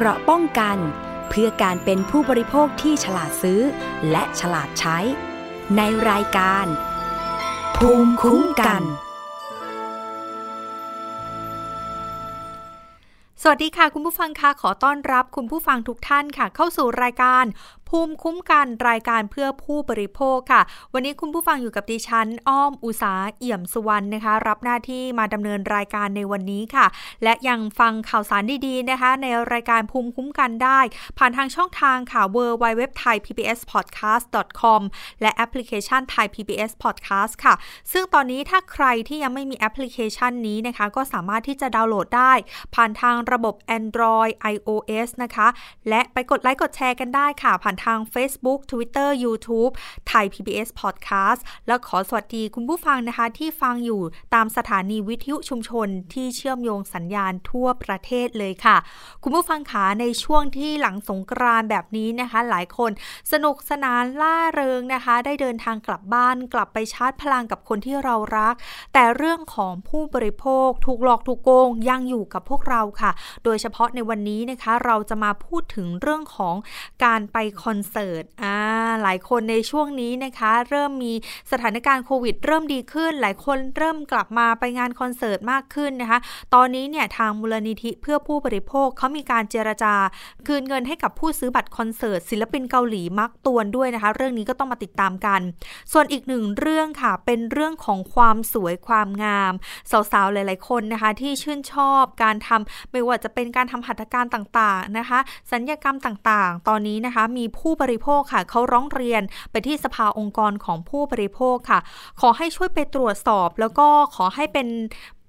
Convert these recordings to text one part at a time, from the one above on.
เกราะป้องกัน เพื่อการเป็นผู้บริโภคที่ฉลาดซื้อ และฉลาดใช้ ในรายการ ภูมิคุ้มกัน สวัสดีค่ะคุณผู้ฟังค่ะขอต้อนรับคุณผู้ฟังทุกท่านค่ะ เข้าสู่รายการ ภูมิคุ้มกันรายการเพื่อผู้บริโภคค่ะ วันนี้คุณผู้ฟังอยู่กับดิฉัน อ้อมอุสาเอี่ยมสุวรรณนะคะ รับหน้าที่มาดำเนินรายการในวันนี้ค่ะ และยังฟังข่าวสารดีๆนะคะ ในรายการภูมิคุ้มกันได้ ผ่านทางช่องทางค่ะ w w w t h a i PBS Podcast com และแอปพลิเคชัน Thai PBS Podcast ค่ะ ซึ่งตอนนี้ถ้าใครที่ยังไม่มีแอปพลิเคชันนี้นะคะ ก็สามารถที่จะดาวน์โหลดได้ ผ่านทางระบบ Android iOS นะคะ และไปกดไลค์กดแชร์กันได้ค่ะ ผ่านทาง Facebook Twitter YouTube ไทย PBS Podcast และขอสวัสดีคุณผู้ฟังนะคะ ที่ฟังอยู่ตามสถานีวิทยุชุมชนที่เชื่อมโยงสัญญาณทั่วประเทศเลยค่ะ คุณผู้ฟังขาในช่วงที่หลังสงกรานต์แบบนี้นะคะ หลายคนสนุกสนานล่าเริงนะคะ ได้เดินทางกลับบ้านกลับไปชาร์จพลังกับคนที่เรารัก แต่เรื่องของผู้บริโภคถูกหลอกถูกโกงยังอยู่กับพวกเราค่ะ โดยเฉพาะในวันนี้นะคะ เราจะมาพูดถึงเรื่องของการไปคอนเสิร์ตอ่าหลายคนในช่วงนี้นะคะ เริ่มมีสถานการณ์โควิด เริ่มดีขึ้น หลายคนเริ่มกลับมาไปงานคอนเสิร์ตมากขึ้นนะคะ ตอนนี้เนี่ยทางมูลนิธิเพื่อผู้บริโภคเขามีการเจรจา คืนเงินให้กับผู้ซื้อบัตรคอนเสิร์ตศิลปินเกาหลีมักตวนด้วยนะคะ เรื่องนี้ก็ต้องมาติดตามกัน ส่วนอีกหนึ่งเรื่องค่ะเป็นเรื่องของความสวยความงาม สาวๆหลายๆ คนนะคะ ที่ชื่นชอบการทำไม่ว่าจะเป็นการทำหัตถการต่างๆนะคะ สัญญกรรมต่างๆ ตอนนี้นะคะมีผู้บริโภคค่ะเขาร้องเรียนไปที่สภาองค์กรของผู้บริโภคค่ะ ขอให้ช่วยไปตรวจสอบแล้วก็ขอให้เป็น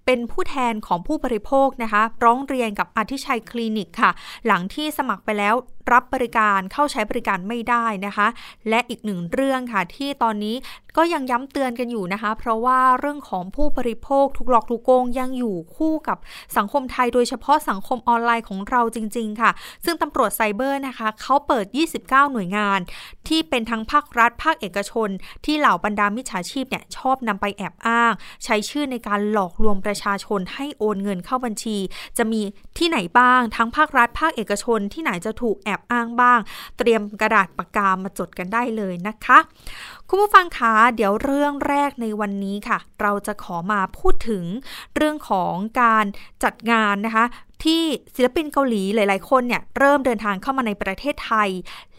เป็นผู้แทนของผู้บริโภคนะคะ ร้องเรียนกับอธิชัยคลินิกค่ะ หลังที่สมัครไปแล้ว รับบริการเข้าใช้บริการไม่ได้นะคะ และอีกหนึ่งเรื่องค่ะที่ตอนนี้ก็ยังย้ำเตือนกันอยู่นะคะ เพราะว่าเรื่องของผู้บริโภคถูกหลอกถูกโกงยังอยู่คู่กับสังคมไทยโดยเฉพาะสังคมออนไลน์ของเราจริง ๆ ค่ะ ซึ่งตำรวจไซเบอร์นะคะเขาเปิด 29 หน่วยงาน ที่เป็นทั้งภาครัฐ ภาคเอกชน ที่เหล่าบรรดามิจฉาชีพเนี่ยชอบนำไปแอบอ้าง ใช้ชื่อในการหลอกลวงประชาชนให้โอนเงินเข้าบัญชี จะมีที่ไหนบ้าง ทั้งภาครัฐ ภาคเอกชน ที่ไหนจะถูกแอบอ้างบ้าง เตรียมกระดาษปากกามาจดกันได้เลยนะคะ คุณผู้ฟังคะเดี๋ยวเรื่องแรกในวันนี้ค่ะ เราจะขอมาพูดถึงเรื่องของการจัดงานนะคะที่ศิลปินเกาหลีหลาย ๆ คนเนี่ยเริ่มเดินทางเข้ามาในประเทศไทย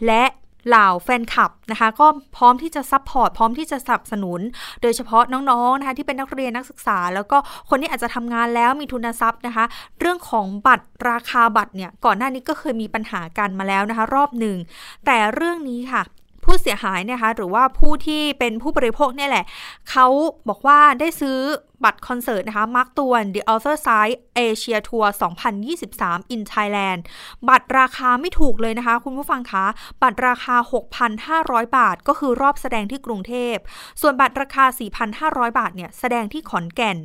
และ เหล่าแฟนคลับนะคะ ก็พร้อมที่จะ support พร้อมที่จะสนับสนุน โดยเฉพาะน้องๆนะคะที่เป็นนักเรียนนักศึกษา แล้วก็คนที่อาจจะทำงานแล้วมีทุนทรัพย์นะคะ เรื่องของบัตรราคาบัตรเนี่ยก่อนหน้านี้ก็เคยมีปัญหากันมาแล้วนะคะ รอบหนึ่งแต่เรื่องนี้ค่ะ ผู้เสียหายนะคะหรือว่าผู้ที่เป็นผู้บริโภคเนี่ยแหละ เขาบอกว่าได้ซื้อบัตรคอนเสิร์ตนะคะมาร์กตวน The Other Side Asia Tour 2023 in Thailand บัตรราคาไม่ถูกเลยนะคะ คุณผู้ฟังคะบัตรราคา 6,500 บาท ก็คือรอบแสดงที่กรุงเทพ ส่วนบัตรราคา 4,500 บาทเนี่ยแสดงที่ขอนแก่น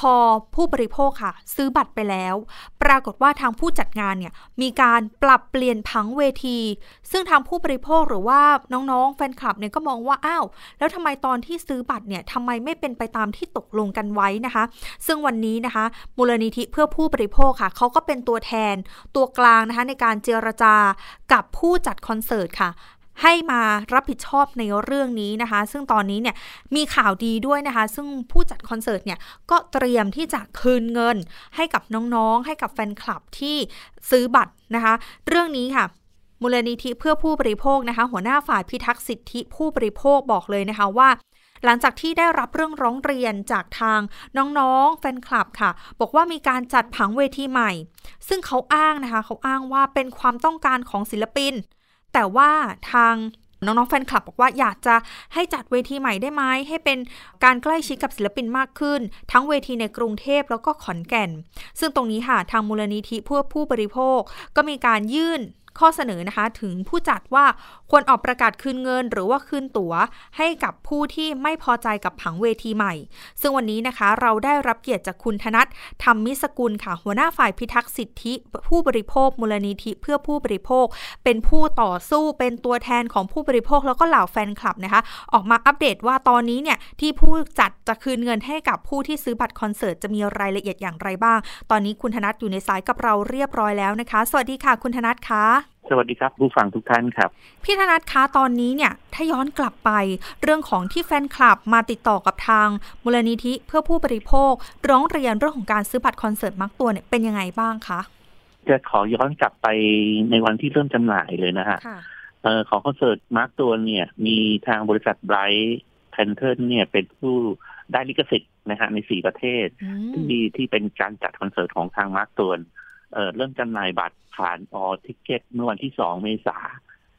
พอผู้บริโภคค่ะ ซื้อบัตรไปแล้ว ปรากฏว่าทางผู้จัดงานเนี่ยมีการปรับเปลี่ยนผังเวที ซึ่งทางผู้บริโภคหรือว่าน้องๆ แฟนคลับเนี่ยก็มองว่าอ้าวแล้วทำไมตอนที่ซื้อบัตรเนี่ยทำไมไม่เป็นไปตามที่ตกลงกันไว้นะคะ ซึ่งวันนี้นะคะ มูลนิธิเพื่อผู้บริโภคค่ะเขาก็เป็นตัวแทนตัวกลางนะคะในการเจรจากับผู้จัดคอนเสิร์ตค่ะ ให้มารับผิดชอบในเรื่องนี้นะคะ ซึ่งตอนนี้เนี่ยมีข่าวดีด้วยนะคะ ซึ่งผู้จัดคอนเสิร์ตเนี่ยก็เตรียมที่จะคืนเงินให้กับน้องๆ ให้กับแฟนคลับที่ซื้อบัตรนะคะ เรื่องนี้ค่ะมูลนิธิเพื่อผู้บริโภคนะคะ หัวหน้าฝ่ายพิทักษ์สิทธิผู้บริโภคบอกเลยนะคะว่า หลังจากที่ได้รับเรื่องร้องเรียนจากทางน้องๆ แฟนคลับค่ะ บอกว่ามีการจัดผังเวทีใหม่ ซึ่งเขาอ้างนะคะ เขาอ้างว่าเป็นความต้องการของศิลปิน แต่ว่าทางน้องๆแฟนคลับบอกว่าอยากจะให้จัดเวทีใหม่ได้ไหมให้เป็นการใกล้ชิดกับศิลปินมากขึ้น ทั้งเวทีในกรุงเทพแล้วก็ขอนแก่น ซึ่งตรงนี้ค่ะทางมูลนิธิเพื่อผู้บริโภคก็มีการยื่น ข้อเสนอนะคะถึงผู้จัดว่าควรออกประกาศคืนเงิน หรือว่าคืนตั๋วให้กับผู้ที่ไม่พอใจกับผังเวทีใหม่ ซึ่งวันนี้นะคะเราได้รับเกียรติจากคุณธนัทธรรมมิสกุลค่ะ หัวหน้าฝ่ายพิทักษ์สิทธิ ผู้บริโภคมูลนิธิเพื่อผู้บริโภค เป็นผู้ต่อสู้เป็นตัวแทนของผู้บริโภค แล้วก็เหล่าแฟนคลับนะคะ ออกมาอัปเดตว่าตอนนี้เนี่ยที่ผู้จัดจะคืนเงินให้กับผู้ที่ซื้อบัตรคอนเสิร์ตจะมีรายละเอียดอย่างไรบ้าง ตอนนี้คุณธนัทอยู่ในสายกับเราเรียบร้อยแล้วนะคะ สวัสดีค่ะ คุณธนัทคะ สวัสดีครับผู้ฟังทุกท่านครับ พี่ธนัทคะตอนนี้เนี่ย ถ้าย้อนกลับไปเรื่องของที่แฟนคลับมาติดต่อกับทางมูลนิธิเพื่อผู้บริโภค ร้องเรียนเรื่องของการซื้อบัตรคอนเสิร์ตมักตัวเนี่ยเป็นยังไงบ้างคะจะขอย้อนกลับไปในวันที่เริ่มจำหน่ายเลยนะฮะค่ะเอ่อของคอนเสิร์ต Mark Tuan เนี่ย มีทางบริษัทไบรท์แพนเทอร์เนี่ยเป็นผู้ได้ลิขสิทธิ์นะฮะในสี่ประเทศอืมที่ที่เป็นการจัดคอนเสิร์ตของทาง Mark Tuan เอ่อเริ่มจำหน่ายบัตรผ่าน All Ticket เมื่อวันที่สองเมษาย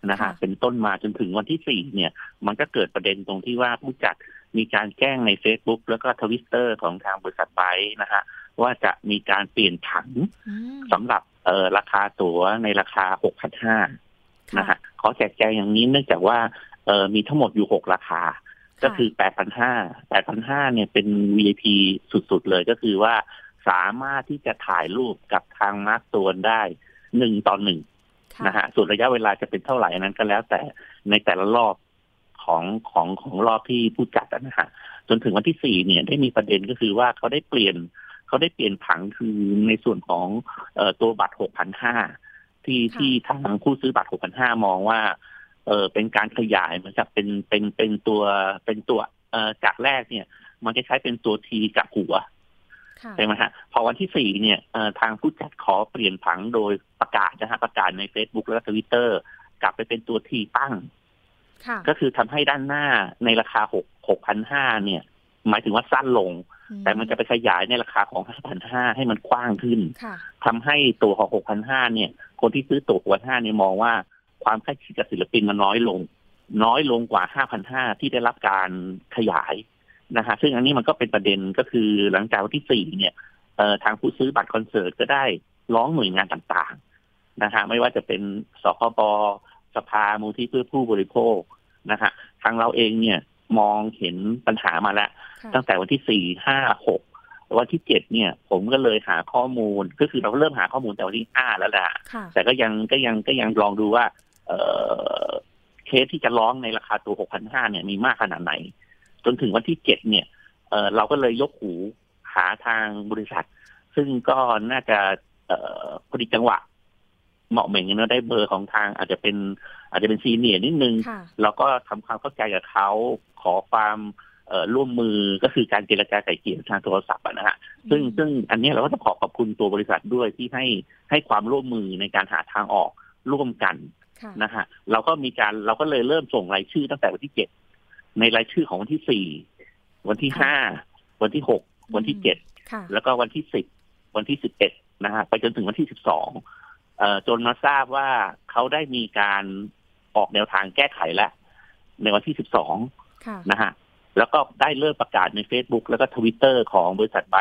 นนะฮะเป็นต้นมาจนถึงวันที่สี่เนี่ย มันก็เกิดประเด็นตรงที่ว่าผู้จัดมีการแจ้งใน Facebook แล้วก็ทวิตเตอร์ของทางบริษัทไบรท์นะฮะว่าจะมีการเปลี่ยนผังอืมสำหรับเอ่อราคาตั๋วในราคา6,500นะฮะขอแจกแจงอย่างนี้เนื่องจากว่าเอ่อมีทั้งหมดอยู่6ราคา ก็คือ8,500 8,500เนี่ยเป็น VIP สุดๆเลยก็คือว่า สามารถที่จะถ่ายรูปกับทางมาร์กตัวได้หนึ่งต่อหนึ่งค่นะฮะส่วนระยะเวลาจะเป็นเท่าไหร่อันนั้นก็แล้ว แต่ในแต่ละรอบของของของรอบที่ผู้จัดอะนะฮะจนถึงวันที่สี่เนี่ยได้มีประเด็นก็คือว่าเขาได้เปลี่ยนเขาได้เปลี่ยนผังคือในส่วนของเอ่อตัวบัตรหกพันห้าที่ที่ทางผู้ซื้อบัตรหกพันห้ามองว่า เออเป็นการขยายเหมือนกับเป็นเป็นเป็นตัวเป็นตัวเอ่อจากแรกเนี่ย มันจะใช้เป็นตัวทีกับหัวค่ะ ใช่ไหมฮะพอวันที่สี่เนี่ยเอ่อทางผู้จัดขอเปลี่ยนผังโดยประกาศนะฮะประกาศใน Facebook และทวิตเตอร์กลับไปเป็นตัวทีตั้งค่ะก็คือทำให้ด้านหน้าในราคาหกหกพันห้าเนี่ย หมายถึงว่าสั้นลง แต่มันจะไปขยายในราคาของห้าพันห้าให้มันกว้างขึ้นค่ะทำให้ตัวของหกพันห้าเนี่ย คนที่ซื้อตัวหกพันห้าเนี่ยมองว่าความใกล้ชิดกับศิลปินมันน้อยลง น้อยลงกว่าห้าพันห้าที่ได้รับการขยาย นะฮะซึ่งอันนี้มันก็เป็นประเด็นก็คือหลังจากวันที่สี่เนี่ยเอ่อทางผู้ซื้อบัตรคอนเสิร์ตก็ได้ร้องหน่วยงานต่างๆนะฮะไม่ว่าจะเป็นสคบสภามูลที่เพื่อผู้บริโภคนะฮะทางเราเองเนี่ยมองเห็นปัญหามาแล้วค่ะตั้งแต่วันที่สี่ห้าหกวันที่เจ็ดเนี่ย ผมก็เลยหาข้อมูลก็คือเราเริ่มหาข้อมูลแต่วันที่ห้าแล้วแหละค่ะแต่ก็ยังก็ยังก็ยังลองดูว่า เออเคสที่จะร้องในราคาตัวหกพันห้าเนี่ยมีมากขนาดไหน จนถึงวันที่เจ็ดเนี่ยเออเราก็เลยยกหูหาทางบริษัท ซึ่งก็น่าจะเอ่อพอดีจังหวะเหมาะเหม่งเนอะได้เบอร์ของทางอาจจะเป็น อาจจะเป็นซีเนียร์นิดนึงค่ะเราก็ทำความเข้าใจกับเขาขอความเอ่อร่วมมือก็คือการเจรจาไกล่เกลี่ยทางโทรศัพท์อะนะฮะซึ่งอืมซึ่งอันเนี้ยเราก็ต้องขอขอบคุณตัวบริษัทด้วยที่ให้ให้ความร่วมมือในการหาทางออกร่วมกันค่ะนะฮะเราก็มีการเราก็เลยเริ่มส่งรายชื่อตั้งแต่วันที่เจ็ด ในรายชื่อของวันที่สี่วันที่ค่ะห้าวันที่หกวันที่เจ็ดค่ะแล้วก็วันที่สิบวันที่สิบเอ็ดนะฮะไปจนถึงวันที่สิบสองเอ่อจนมาทราบว่าเขาได้มีการออกแนวทางแก้ไขแล้วในวันที่สิบสองค่ะนะฮะแล้วก็ได้เริ่มประกาศใน Facebook แล้วก็ทวิตเตอร์ของบริษัทไบ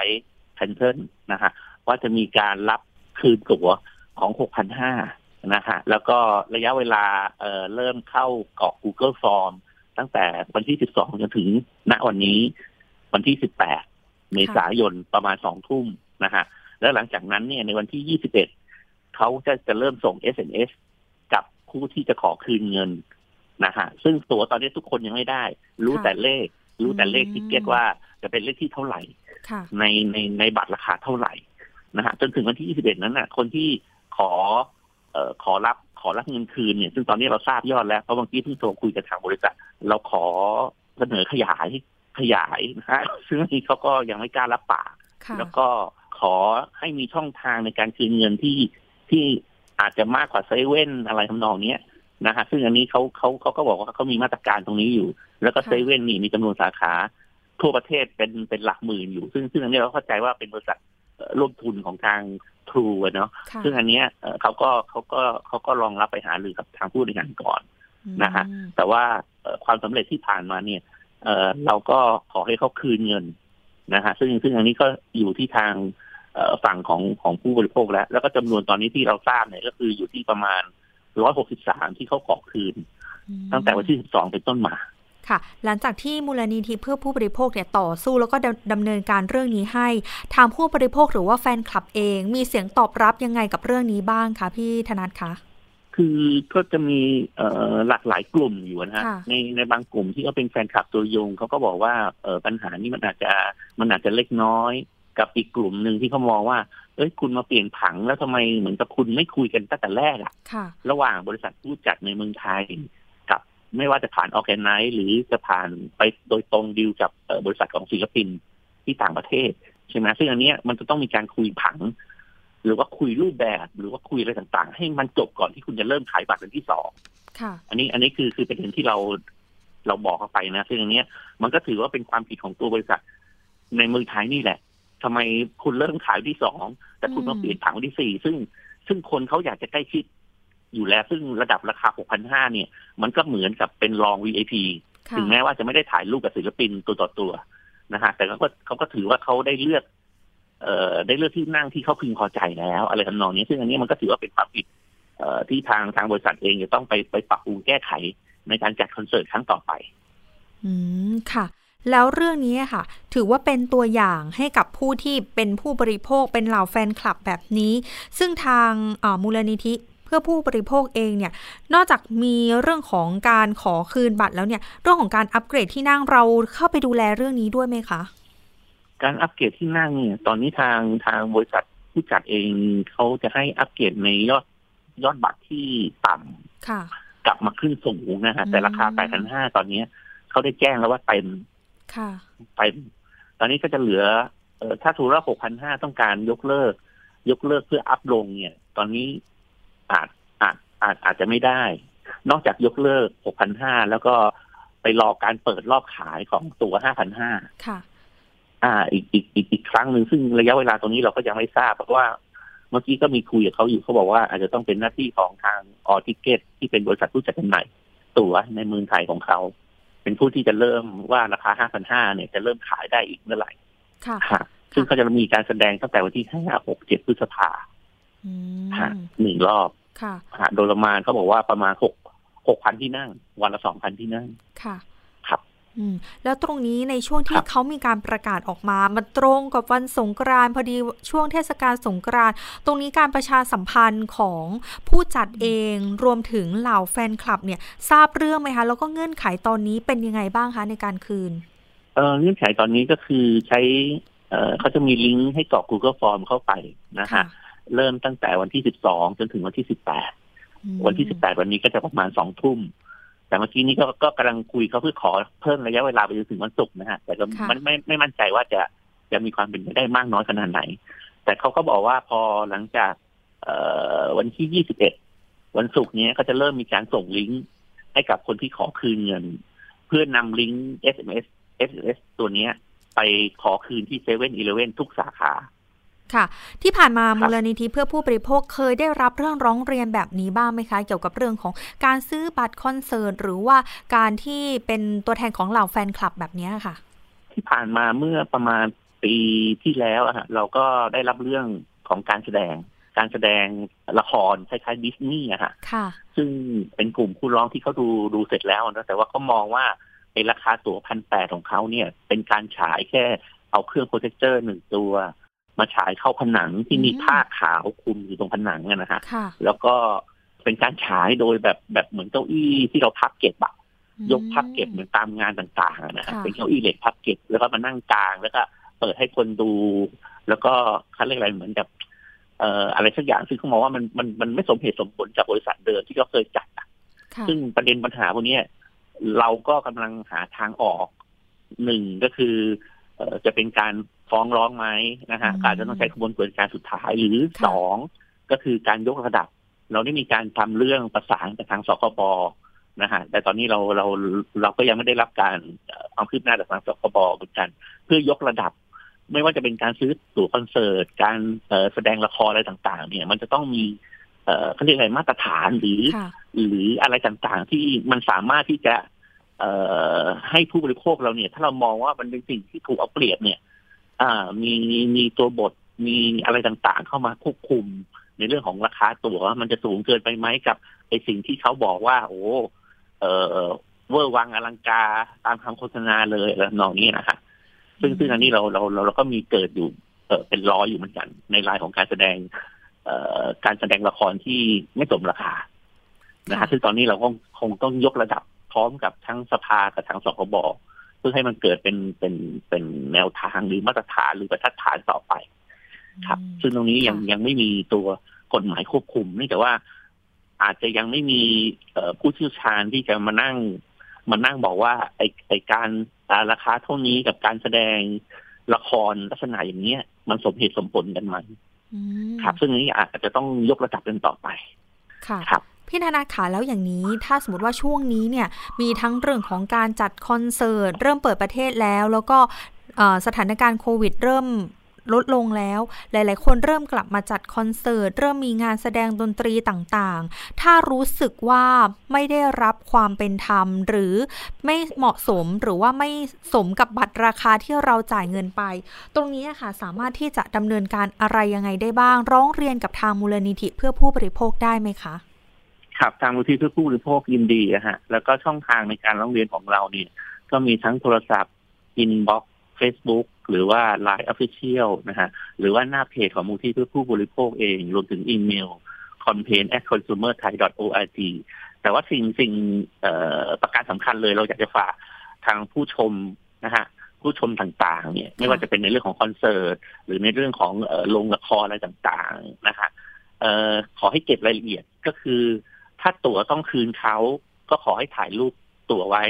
แพนเทิลนะฮะว่าจะมีการรับคืนตั๋วของ 6,500 นะฮะแล้วก็ระยะเวลาเอ่อเริ่มเข้ากรอก Google Form ตั้งแต่วันที่ 12 จนถึง ณ วันนี้ วันที่ 18 เมษายนประมาณสองทุ่มนะฮะ แล้วหลังจากนั้นเนี่ยในวันที่ 21 เขาจะจะเริ่มส่ง SMS กับผู้ที่จะขอคืนเงินนะฮะ ซึ่งตั๋วตอนนี้ทุกคนยังไม่ได้ รู้ค่ะแต่เลข รู้แต่เลขอืมทิเก็ตว่าจะเป็นเลขที่เท่าไหร่ค่ะในในในบัตรราคาเท่าไหร่นะฮะ จนถึงวันที่ 21 นั้นน่ะ คนที่ขอเอ่อขอรับขอรับเงินคืนเนี่ย ซึ่งตอนนี้เราทราบยอดแล้ว เพราะเมื่อกี้เพิ่งโทรคุยกับทางบริษัท เราขอเสนอขยายขยายนะฮะซึ่งอันนี้เขาก็ยังไม่กล้ารับปากค่ะแล้วก็ขอให้มีช่องทางในการคืนเงินที่ที่อาจจะมากกว่าเซเว่นอะไรทำนองเนี้ยนะฮะซึ่งอันนี้เขาเขาเขาก็บอกว่าเขามีมาตรการตรงนี้อยู่ แล้วก็ค่ะเซเว่นนี่มีจำนวนสาขาทั่วประเทศเป็นเป็นหลักหมื่นอยู่ ซึ่งซึ่งอันนี้เราเข้าใจว่าเป็นบริษัทเอ่อร่วมทุนของทางทรูเนาะค่ะซึ่งอันเนี้ยเอ่อเขาก็เขาก็เขาก็ลองรับไปหารือกับทางผู้บริหารก่อน นะฮะอืมแต่ว่าเอ่อความสำเร็จที่ผ่านมาเนี่ยเอ่อเราก็ขอให้เขาคืนเงินนะฮะซึ่งซึ่งอันนี้ก็อยู่ที่ทางเอ่อฝั่งของของผู้บริโภคแล้ว แล้วก็จำนวนตอนนี้ที่เราทราบเนี่ยก็คืออยู่ที่ประมาณร้อยหกสิบสามที่เขาขอคืน ตั้งแต่วันที่สิบสองเป็นต้นมาค่ะ หลังจากที่มูลนิธิเพื่อผู้บริโภคเนี่ยต่อสู้แล้วก็ดำเนินการเรื่องนี้ให้ทางผู้บริโภคหรือว่าแฟนคลับเอง มีเสียงตอบรับยังไงกับเรื่องนี้บ้างคะพี่ธนัทคะ คือก็จะมีเอ่อหลากหลายกลุ่มอยู่นะฮะในในบางกลุ่มที่เขาเป็นแฟนคลับตัวยงเขาก็บอกว่าเออปัญหานี้มันอาจจะมันอาจจะเล็กน้อยกับอีกกลุ่มหนึ่งที่เขามองว่า เอ้ยคุณมาเปลี่ยนผังแล้วทำไมเหมือนกับคุณไม่คุยกันตั้งแต่แรกอะ่ะระหว่างบริษัทผู้จัดในเมืองไทยกับไม่ว่าจะผ่านออแกไนซ์หรือจะผ่านไปโดยตรงดีลกับบริษัทของศิลปินที่ต่างประเทศใช่ไหมซึ่งอันนี้มันจะต้องมีการคุยผัง หรือว่าคุยรูปแบบ หรือว่าคุยอะไรต่างๆ ให้มันจบก่อนที่คุณจะเริ่มขายบัตรวันที่สองอันนี้อันนี้คือคือประเด็นที่เราเราบอกเข้าไปนะซึ่งอันนี้มันก็ถือว่าเป็นความผิดของตัวบริษัท ในเมืองไทยนี่แหละทำไมคุณเริ่มขายที่สองแต่คุณมาเปลี่ยนผังวันที่สี่ซึ่ง ซึ่งคนเขาอยากจะใกล้ชิดอยู่แล้ว ซึ่งระดับราคาหกพันห้าเนี่ย มันก็เหมือนกับเป็นรอง VIP ถึงแม้ว่าจะไม่ได้ถ่ายรูปกับศิลปินตัวต่อตัวนะฮะแต่เขาก็เขาก็ถือว่าเขาได้เลือกเอ่อ ได้เลือกที่นั่งที่เขาพึงพอใจแล้ว อะไรทำนองนี้ซึ่งอันนี้มันก็ถือว่าเป็นความผิดที่ทางทางบริษัทเองจะต้องไปไปปรับปรุงแก้ไขในการจัดคอนเสิร์ตครั้งต่อไป อืมค่ะแล้วเรื่องนี้ค่ะ ถือว่าเป็นตัวอย่างให้กับผู้ที่เป็นผู้บริโภคเป็นเหล่าแฟนคลับแบบนี้ ซึ่งทางมูลนิธิเพื่อผู้บริโภคเองเนี่ย นอกจากมีเรื่องของการขอคืนบัตรแล้วเนี่ย เรื่องของการอัปเกรดที่นั่งเราเข้าไปดูแลเรื่องนี้ด้วยไหมคะ การอัปเกรดที่นั่งเนี่ยตอนนี้ทางทางบริษัทผู้จัดเองเขาจะให้อัปเกรดในยอดยอดบัตรที่ต่ำกลับมาขึ้นสูงนะฮะแต่ราคาแปดพันห้าตอนนี้เขาได้แจ้งแล้วว่าเต็มเต็มตอนนี้ก็จะเหลือเออถ้าถูกว่าหกพันห้าต้องการยกเลิก ยกเลิกเพื่ออัพลงเนี่ย ตอนนี้อาจอาจอาจอาจจะไม่ได้ นอกจากยกเลิกหกพันห้าแล้วก็ไปรอการเปิดรอบขายของตัวห้าพันห้า อ่าอีกอีกอีกอีกครั้งหนึ่งซึ่งระยะเวลาตรงนี้เราก็ยังไม่ทราบ เพราะว่าเมื่อกี้ก็มีคุยกับเขาอยู่เขาบอกว่าอาจจะต้องเป็นหน้าที่ของทางออทิเกตที่เป็นบริษัทผู้จัดจำหน่ายตั๋วในเมืองไทยของเขา เป็นผู้ที่จะเริ่มว่าราคาห้าพันห้าเนี่ยจะเริ่มขายได้อีกเมื่อไหร่ค่ะ ซึ่งเขาจะมีการแสดงตั้งแต่วันที่ห้าหกเจ็ดพฤษภาค่ะหนึ่งรอบค่ะโดยประมาณเขาบอกว่าประมาณหกหกพันที่นั่ง วันละสองพันที่นั่งค่ะ แล้วตรงนี้ในช่วงที่เขามีการประกาศออกมา มันตรงกับวันสงกรานพอดีช่วงเทศกาลสงกรานตรงนี้การประชาสัมพันธ์ของผู้จัดเองรวมถึงเหล่าแฟนคลับเนี่ยทราบเรื่องไหมคะ แล้วก็เงื่อนไขตอนนี้เป็นยังไงบ้างคะในการคืนเออเงื่อนไขตอนนี้ก็คือใช้เออเขาจะมีลิงก์ให้กรอก Google Form เข้าไปนะคะเริ่มตั้งแต่วันที่สิบสองจนถึงวันที่สิบแปดวันที่สิบแปดวันนี้ก็จะประมาณสองทุ่ม แต่เมื่อกี้นี้ก็ก็กำลังคุยเขาเพื่อขอเพิ่มระยะเวลาไปจนถึงวันศุกร์นะฮะ แต่ก็มันไม่ไม่มั่นใจว่าจะจะมีความเป็นไปได้มากน้อยขนาดไหน แต่เขาก็บอกว่าพอหลังจากเอ่อวันที่ยี่สิบเอ็ดวันศุกร์นี้ก็จะเริ่มมีการส่งลิงก์ให้กับคนที่ขอคืนเงิน เพื่อนำลิงก์ SMS SMS ตัวนี้ไปขอคืนที่เซเว่นอีเลเว่นทุกสาขา ค่ะ ที่ผ่านมามูลนิธิเพื่อผู้บริโภคเคยได้รับเรื่องร้องเรียนแบบนี้บ้างไหมคะ เกี่ยวกับเรื่องของการซื้อบัตรคอนเสิร์ตหรือว่าการที่เป็นตัวแทนของเหล่าแฟนคลับแบบนี้ค่ะ ที่ผ่านมาเมื่อประมาณปีที่แล้วอะเราก็ได้รับเรื่องของการแสดงการแสดงละครคล้ายๆดิสนีย์อะค่ะ ซึ่งเป็นกลุ่มผู้ร้องที่เขาดูดูเสร็จแล้วนะแต่ว่าเขามองว่าไอ้ราคาตั๋วพันแปดของเขาเนี่ย เป็นการฉายแค่เอาเครื่องโปรเจคเตอร์หนึ่งตัว มาฉายเข้าผนังที่มีผ้าขาวคลุมอยู่ตรงผนังนะฮะแล้วก็เป็นการฉายโดยแบบแบบเหมือนเก้าอี้ที่เราพับเก็บอะยกพับเก็บเหมือนตามงานต่างๆนะฮะเป็นเก้าอี้เหล็กพับเก็บแล้วก็มานั่งกลางแล้วก็เปิดให้คนดู แล้วก็เขาเรียกอะไรเหมือนกับเอ่ออะไรสักอย่างซึ่งเขามองว่ามันมันมันไม่สมเหตุสมผลจากบริษัทเดิมที่เขาเคยจัดซึ่งประเด็นปัญหาพวกนี้เราก็กำลังหาทางออกหนึ่งก็คือเอจะเป็นการ ฟ้องร้องไหมนะฮะอาจจะต้องใช้กระบวนการสุดท้ายหรือสองก็คือการยกระดับ เราได้มีการทำเรื่องประสานกับทางสคบนะฮะแต่ตอนนี้เราเราเราก็ยังไม่ได้รับการความคืบหน้าจากทางสคบเหมือนกัน เพื่อยกระดับ ไม่ว่าจะเป็นการซื้อตั๋วคอนเสิร์ต การแสดงละครอะไรต่าง ๆ เนี่ย มันจะต้องมีเขาเรียกอะไรมาตรฐานหรือ หรืออะไรต่างๆ ที่มันสามารถที่จะให้ผู้บริโภคเราเนี่ย ถ้าเรามองว่ามันเป็นสิ่งที่ถูกเอาเปรียบเนี่ย อ่ามีมีตัวบทมีอะไรต่างๆ เข้ามาควบคุมในเรื่องของราคาตั๋วมันจะสูงเกินไปไหมกับไอสิ่งที่เขาบอกว่า โอ้เออเวอร์วังอลังการตามคำโฆษณาเลยแล้วนองนี้นะฮะซึ่งซึ่งอันนี้เราเราเราเราก็มีเกิดอยู่เออเป็นร้อยอยู่เหมือนกัน ในรายของการแสดง เอ่อการแสดงละครที่ไม่สมราคานะฮะซึ่งตอนนี้เราคงคงต้องยกระดับพร้อมกับทั้งสภากับทางสคบเพื่อให้มันเกิดเป็นเป็นเป็นแนวทางหรือมาตรฐานหรือบรรทัดฐานต่อไป ครับ ซึ่งตรงนี้ยังยังไม่มีตัวกฎหมายควบคุมเนื่องจากว่า อาจจะยังไม่มีผู้เชี่ยวชาญที่จะมานั่งมานั่งบอกว่า ไอไอการราคาเท่านี้กับการแสดงละครลักษณะอย่างเนี้ย มันสมเหตุสมผลกันไหมครับ ซึ่งนี้อาจจะต้องยกระดับกันต่อไปค่ะครับ พี่ธนาขาแล้วอย่างนี้ ถ้าสมมติว่าช่วงนี้เนี่ยมีทั้งเรื่องของการจัดคอนเสิร์ตเริ่มเปิดประเทศแล้ว แล้วก็สถานการณ์โควิดเริ่มลดลงแล้ว หลาย ๆ คนเริ่มกลับมาจัดคอนเสิร์ต เริ่มมีงานแสดงดนตรีต่าง ๆ ถ้ารู้สึกว่าไม่ได้รับความเป็นธรรม หรือไม่เหมาะสมหรือว่าไม่สมกับบัตรราคาที่เราจ่ายเงินไป ตรงนี้ค่ะสามารถที่จะดำเนินการอะไรยังไงได้บ้าง ร้องเรียนกับทางมูลนิธิเพื่อผู้บริโภคได้ไหมคะ ครับทางมูลนิธิเพื่อผู้บริโภคยินดีอะฮะ แล้วก็ช่องทางในการร้องเรียนของเราเนี่ย ก็มีทั้งโทรศัพท์ inbox Facebook หรือว่า Line Official นะฮะ หรือว่าหน้าเพจของมูลนิธิเพื่อผู้บริโภคเอง รวมถึงอีเมล campaign at consumer thai org แต่ว่าสิ่งสิ่งประการสำคัญเลยเราอยากจะฝากทางผู้ชมนะฮะผู้ชมต่าง ๆ เนี่ย ไม่ว่าจะเป็นในเรื่องของคอนเสิร์ต หรือในเรื่องของโรงละครอะไรต่าง ๆ นะคะขอให้เก็บรายละเอียดก็คือ ถ้าตั๋วต้องคืนเขาก็ขอให้ถ่ายรูปตั๋วไว้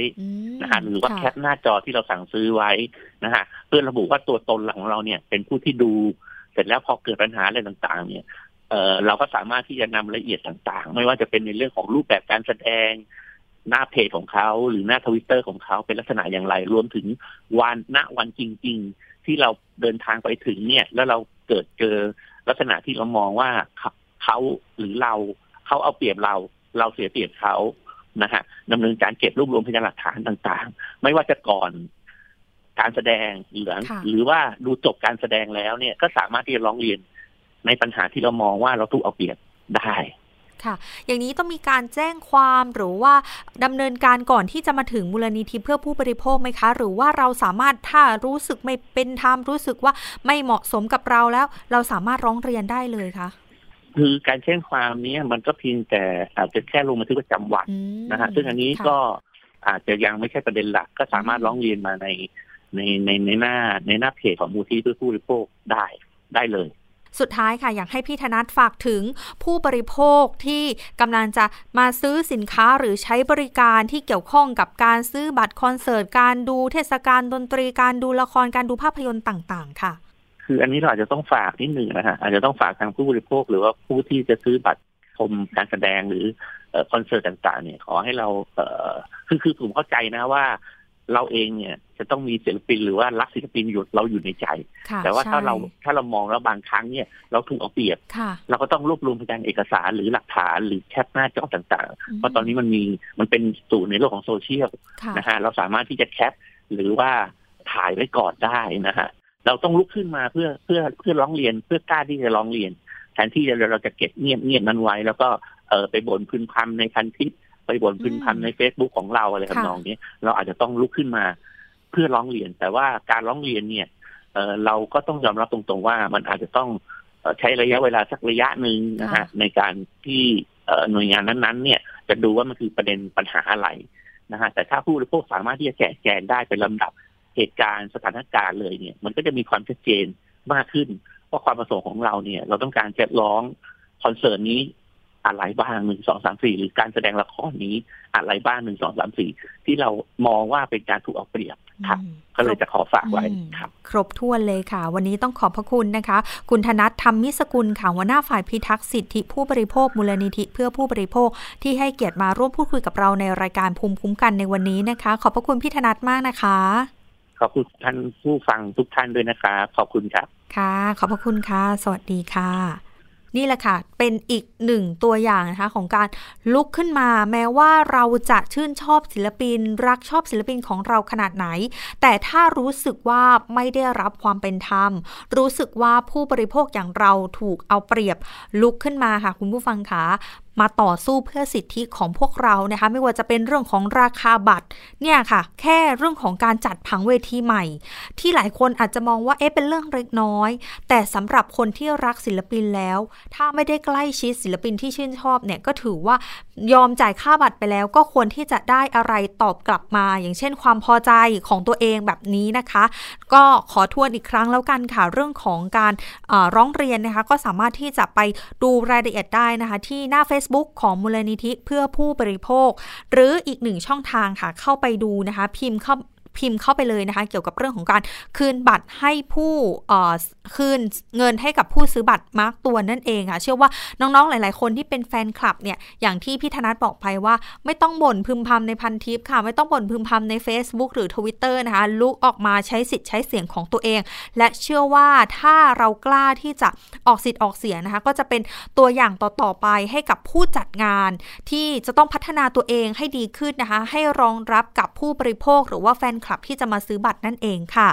นะฮะหรือว่าแคปหน้าจอที่เราสั่งซื้อไว้นะฮะเพื่อระบุว่าตัวตนของเราเนี่ย เป็นผู้ที่ดู เสร็จแล้วพอเกิดปัญหาอะไรต่าง ๆ เนี่ยเออเราก็สามารถที่จะนำรายละเอียดต่างๆ ไม่ว่าจะเป็นในเรื่องของรูปแบบการแสดง หน้าเพจของเขาหรือหน้าทวิตเตอร์ของเขาเป็นลักษณะอย่างไรรวมถึงวันณวันจริง ๆ ที่เราเดินทางไปถึงเนี่ย แล้วเราเกิดเจอลักษณะที่เรามองว่าเขาหรือเราเขาเอาเปรียบเรา เราเสียเปรียบเขานะฮะดำเนินการเก็บรวบรวมพยานหลักฐานต่างๆ ไม่ว่าจะก่อนการแสดงหรือหรือว่าดูจบการแสดงแล้วเนี่ย ก็สามารถที่จะร้องเรียนในปัญหาที่เรามองว่าเราถูกเอาเปรียบได้ค่ะ อย่างนี้ต้องมีการแจ้งความหรือว่าดำเนินการก่อนที่จะมาถึงมูลนิธิเพื่อผู้บริโภคไหมคะ หรือว่าเราสามารถถ้ารู้สึกไม่เป็นธรรมรู้สึกว่าไม่เหมาะสมกับเราแล้ว เราสามารถร้องเรียนได้เลยคะ คือการแจ้งความนี้มันก็เพียงแต่อาจจะแค่ลงบันทึกประจำวันนะฮะซึ่งอันนี้ก็อาจจะยังไม่ใช่ประเด็นหลัก ก็สามารถร้องเรียนมาในในในในหน้าในหน้าเพจของมูลที่เพื่อผู้บริโภคได้ได้เลยสุดท้ายค่ะ อยากให้พี่ธนัทฝากถึงผู้บริโภคที่กำลังจะมาซื้อสินค้าหรือใช้บริการที่เกี่ยวข้องกับการซื้อบัตรคอนเสิร์ต การดูเทศกาลดนตรีการดูละครการดูภาพยนตร์ต่าง ๆ ค่ะ คืออันนี้เราอาจจะต้องฝากนิดหนึ่งนะฮะอาจจะต้องฝากทางผู้บริโภค หรือว่าผู้ที่จะซื้อบัตรชมการแสดงหรือคอนเสิร์ตต่าง ๆ เนี่ยขอให้เราเอคือคือผมเข้าใจนะว่าเราเองเนี่ยจะต้องมีศิลปินหรือว่ารักศิลปินอยู่เราอยู่ในใจ แต่ว่าถ้าเราถ้าเรามองแล้วบางครั้งเนี่ยเราถูกเอาเปรียบ เราก็ต้องรวบรวมพยานเอกสารหรือหลักฐานหรือแคปหน้าจอต่างๆ เพราะตอนนี้มันมีมันเป็นสู่ในโลกของโซเชียลนะฮะเราสามารถที่จะแคปหรือว่าถ่ายไว้ก่อนได้นะฮะ เราต้องลุกขึ้นมาเพื่อเพื่อเพื่อร้องเรียนเพื่อกล้าที่จะร้องเรียนแทนที่เราจะเก็บเงียบเงียบนั้นไว้ แล้วก็เออไปบ่นพึนพำในพันทิปไปบ่นพึนพำในเฟซบุ๊กของเราอะไรทำนองนี้เราอาจจะต้องลุกขึ้นมา เพื่อร้องเรียน แต่ว่าการร้องเรียนเนี่ยเออเราก็ต้องยอมรับตรงๆว่ามันอาจจะต้องใช้ระยะเวลาสักระยะหนึ่งนะฮะในการที่หน่วยงานนั้นๆ เนี่ย จะดูว่ามันคือประเด็นปัญหาอะไรนะฮะแต่ถ้าผู้บริโภคสามารถที่จะแกะแกนได้เป็นลำดับ เหตุการณ์สถานการณ์เลยเนี่ย มันก็จะมีความชัดเจนมากขึ้นว่าความประสงค์ของเราเนี่ย เราต้องการจะร้องคอนเสิร์ตนี้อะไรบ้างหนึ่งสองสามสี่หรือการแสดงละครนี้อะไรบ้างหนึ่งสองสามสี่ที่เรามองว่าเป็นการถูกเอาเปรียบครับก็เลยจะขอฝากไว้ครับ ครบถ้วนเลยค่ะ วันนี้ต้องขอบพระคุณนะคะ คุณธนัทธรรมมิสกุลค่ะหัวหน้าฝ่ายพิทักษ์สิทธิผู้บริโภคมูลนิธิเพื่อผู้บริโภคที่ให้เกียรติมาร่วมพูดคุยกับเราในรายการภูมิคุ้มกันในวันนี้นะคะ ขอบพระคุณพี่ธนัทมากนะคะข อบคุณท่านผู้ฟังทุกท่านด้วยนะครับขอบคุณครับ ค่ะ ขอบพระคุณค่ะ สวัสดีค่ะ นี่แหละค่ะ เป็นอีกหนึ่งตัวอย่างนะคะของการลุกขึ้นมาแม้ว่าเราจะชื่นชอบศิลปิน รักชอบศิลปินของเราขนาดไหน แต่ถ้ารู้สึกว่าไม่ได้รับความเป็นธรรม รู้สึกว่าผู้บริโภคอย่างเราถูกเอาเปรียบลุกขึ้นมาค่ะ คุณผู้ฟังคะมาต่อสู้เพื่อสิทธิของพวกเรานะคะ ไม่ว่าจะเป็นเรื่องของราคาบัตรเนี่ยค่ะ แค่เรื่องของการจัดผังเวทีใหม่ ที่หลายคนอาจจะมองว่าเอ๊ะเป็นเรื่องเล็กน้อย แต่สำหรับคนที่รักศิลปินแล้ว ถ้าไม่ได้ใกล้ชิดศิลปินที่ชื่นชอบเนี่ยก็ถือว่ายอมจ่ายค่าบัตรไปแล้วก็ควรที่จะได้อะไรตอบกลับมา อย่างเช่นความพอใจของตัวเองแบบนี้นะคะ ก็ขอทวนอีกครั้งแล้วกันค่ะ เรื่องของการร้องเรียนนะคะ ก็สามารถที่จะไปดูรายละเอียดได้นะคะ ที่หน้า Facebook ของมูลนิธิเพื่อผู้บริโภค หรืออีกหนึ่งช่องทางค่ะเข้าไปดูนะคะ พิมพ์เข้า พิมพ์เข้าไปเลยนะคะ เกี่ยวกับเรื่องของการคืนบัตรให้ผู้คืนเงินให้กับผู้ซื้อบัตรมาร์กตัวนั่นเองค่ะ เชื่อว่าน้องๆ หลาย ๆ คนที่เป็นแฟนคลับเนี่ย อย่างที่พี่ธนัทบอกไปว่า ไม่ต้องบ่นพึมพำในพันทิปค่ะ ไม่ต้องบ่นพึมพำใน Facebook หรือ Twitter นะคะ ลุกออกมาใช้สิทธิ์ใช้เสียงของตัวเอง และเชื่อว่าถ้าเรากล้าที่จะออกสิทธิ์ออกเสียงนะคะ ก็จะเป็นตัวอย่างต่อ ๆ ไปให้กับผู้จัดงาน ที่จะต้องพัฒนาตัวเองให้ดีขึ้นนะคะ ให้รองรับกับผู้บริโภคหรือว่าแฟนคลับที่จะมาซื้อบัตรนั่นเองค่ะ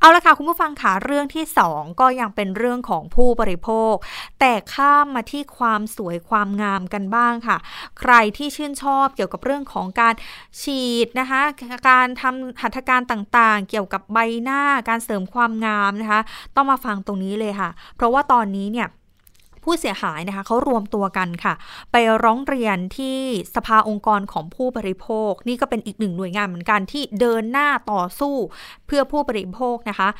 เอาละค่ะคุณผู้ฟังค่ะเรื่องที่ 2 ก็ยังเป็นเรื่องของผู้บริโภค แต่ข้ามมาที่ความสวยความงามกันบ้างค่ะ ใครที่ชื่นชอบเกี่ยวกับเรื่องของการฉีดนะคะการทำหัตถการต่างๆ เกี่ยวกับใบหน้าการเสริมความงามนะคะ ต้องมาฟังตรงนี้เลยค่ะ เพราะว่าตอนนี้เนี่ย ผู้เสียหายนะคะเขารวมตัวกันค่ะ ไปร้องเรียนที่สภาองค์กรของผู้บริโภค นี่ก็เป็นอีกหนึ่งหน่วยงานเหมือนกันที่เดินหน้าต่อสู้เพื่อผู้บริโภคนะคะ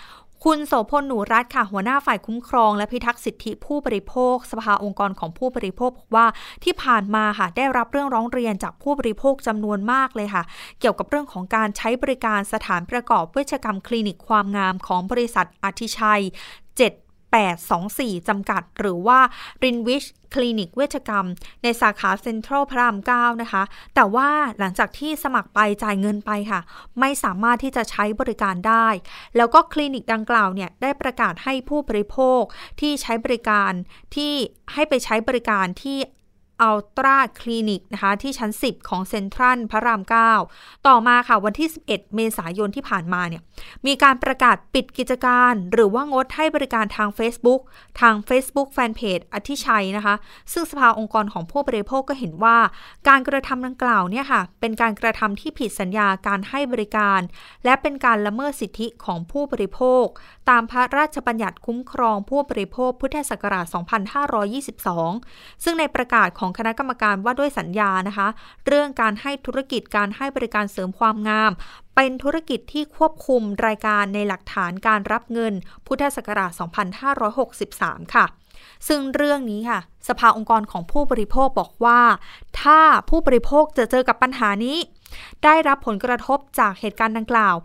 คุณโสพลหนูรัตค่ะ หัวหน้าฝ่ายคุ้มครอง และพิทักษ์สิทธิผู้บริโภค สภาองค์กรของผู้บริโภคบอกว่าที่ผ่านมาค่ะ ได้รับเรื่องร้องเรียนจากผู้บริโภคจำนวนมากเลยค่ะ เกี่ยวกับเรื่องของการใช้บริการสถานประกอบเวชกรรมคลินิกความงามของบริษัทอธิชัย 7 824 จำกัด หรือว่า r i n w i c h คลินิกเวชกรรม ในสาขาเซ็นทรัลพระราม 9 นะคะ แต่ว่าหลังจากที่สมัครไปจ่ายเงินไปค่ะ ไม่สามารถที่จะใช้บริการได้ แล้วก็คลินิกดังกล่าวเนี่ย ได้ประกาศให้ผู้บริโภคที่ใช้บริการที่ให้ไปใช้บริการที่ อัลตราคลินิกนะคะที่ชั้น 10 ของเซ็นทรัลพระราม 9 ต่อมาค่ะวันที่ 11 เมษายนที่ผ่านมาเนี่ยมีการประกาศปิดกิจการ หรือว่างดให้บริการทาง Facebook ทาง Facebook Fanpage อธิชัยนะคะ ซึ่งสภาองค์กรของผู้บริโภคก็เห็นว่า การกระทำดังกล่าวเนี่ยค่ะเป็นการกระทำที่ผิดสัญญาการให้บริการ และเป็นการละเมิดสิทธิของผู้บริโภค ตามพระราชบัญญัติคุ้มครองผู้บริโภคพุทธศักราช 2522 ซึ่งในประกาศของคณะกรรมการว่าด้วยสัญญานะคะ เรื่องการให้ธุรกิจการให้บริการเสริมความงาม เป็นธุรกิจที่ควบคุมรายการในหลักฐานการรับเงิน พุทธศักราช 2563 ค่ะซึ่งเรื่องนี้ค่ะ สภาองค์กรของผู้บริโภคบอกว่า ถ้าผู้บริโภคจะเจอกับปัญหานี้ ได้รับผลกระทบจากเหตุการณ์ดังกล่าว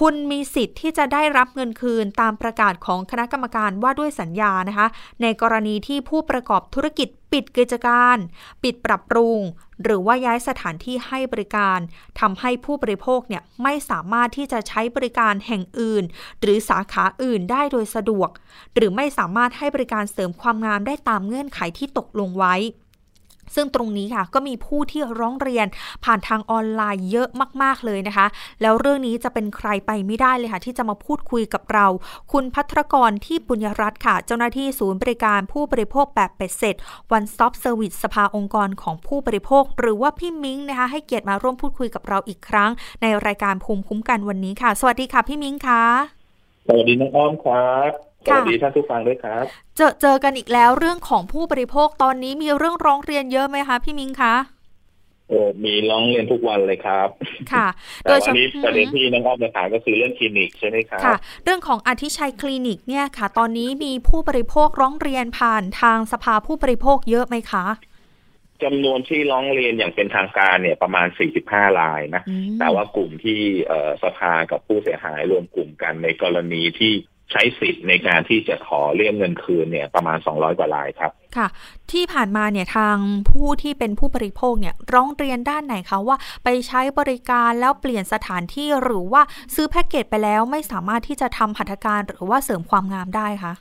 คุณมีสิทธิ์ที่จะได้รับเงินคืนตามประกาศของคณะกรรมการว่าด้วยสัญญานะคะ ในกรณีที่ผู้ประกอบธุรกิจปิดกิจการ ปิดปรับปรุง หรือว่าย้ายสถานที่ให้บริการทำให้ผู้บริโภคเนี่ยไม่สามารถที่จะใช้บริการแห่งอื่น หรือสาขาอื่นได้โดยสะดวก หรือไม่สามารถให้บริการเสริมความงามได้ตามเงื่อนไขที่ตกลงไว้ ซึ่งตรงนี้ค่ะก็มีผู้ที่ร้องเรียนผ่านทางออนไลน์เยอะมากๆเลยนะคะ แล้วเรื่องนี้จะเป็นใครไปไม่ได้เลยค่ะ ที่จะมาพูดคุยกับเรา คุณพัทรกรที่ปุญญรัตน์ค่ะ เจ้าหน้าที่ศูนย์บริการผู้บริโภคแบบเป็ดเสร็จ One Stop Service สภาองค์กรของผู้บริโภค หรือว่าพี่มิ้งนะคะให้เกียรติมาร่วมพูดคุยกับเราอีกครั้ง ในรายการภูมิคุ้มกันวันนี้ค่ะ สวัสดีค่ะพี่มิ้งค่ะสวัสดีน้องอ้อมครับ สวัสดีท่านผู้ฟังด้วยครับ เจอเจอกันอีกแล้วเรื่องของผู้บริโภคตอนนี้มีเรื่องร้องเรียนเยอะไหมคะพี่มิงคะโอ้มีร้องเรียนทุกวันเลยครับ ค่ะ โดยวันนี้ประเด็นที่น้องอ้อมจะถามก็คือเรื่องคลินิกใช่ไหมครับค่ะ เรื่องของอธิชัยคลินิกเนี่ยค่ะ ตอนนี้มีผู้บริโภคร้องเรียนผ่านทางสภาผู้บริโภคเยอะไหมคะจำนวนที่ร้องเรียนอย่างเป็นทางการเนี่ยประมาณ 45 รายนะ แต่ว่ากลุ่มที่สภากับผู้เสียหายรวมกลุ่มกันในกรณีที่ ใช้สิทธิ์ในการที่จะขอเรียกเงินคืนเนี่ยประมาณ 200 กว่ารายครับ ค่ะ ที่ผ่านมาเนี่ยทางผู้ที่เป็นผู้บริโภคเนี่ยร้องเรียนด้านไหนคะว่าไปใช้บริการแล้วเปลี่ยนสถานที่หรือว่าซื้อแพ็กเกจไปแล้วไม่สามารถที่จะทำหัตถการหรือว่าเสริมความงามได้คะ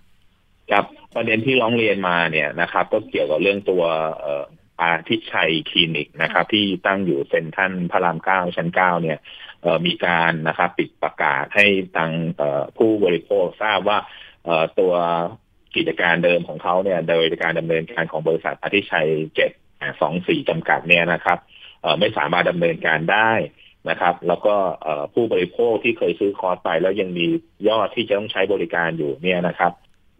ครับประเด็นที่ร้องเรียนมาเนี่ยนะครับ ก็เกี่ยวกับเรื่องตัวเอ่ออาทิชัยคลินิกนะครับ ที่ตั้งอยู่เซ็นทรัลพระรามเก้าชั้นเก้าเนี่ยเอ่อ มีการนะครับปิดประกาศให้ทางผู้บริโภคทราบว่าตัวกิจการเดิมของเขาเนี่ย โดยการดำเนินการของบริษัทอาทิชัยเจ็ดสองสี่จำกัดเนี่ยนะครับไม่สามารถดำเนินการได้นะครับ แล้วก็ผู้บริโภคที่เคยซื้อคอร์สไป แล้วยังมียอดที่จะต้องใช้บริการอยู่เนี่ยนะครับ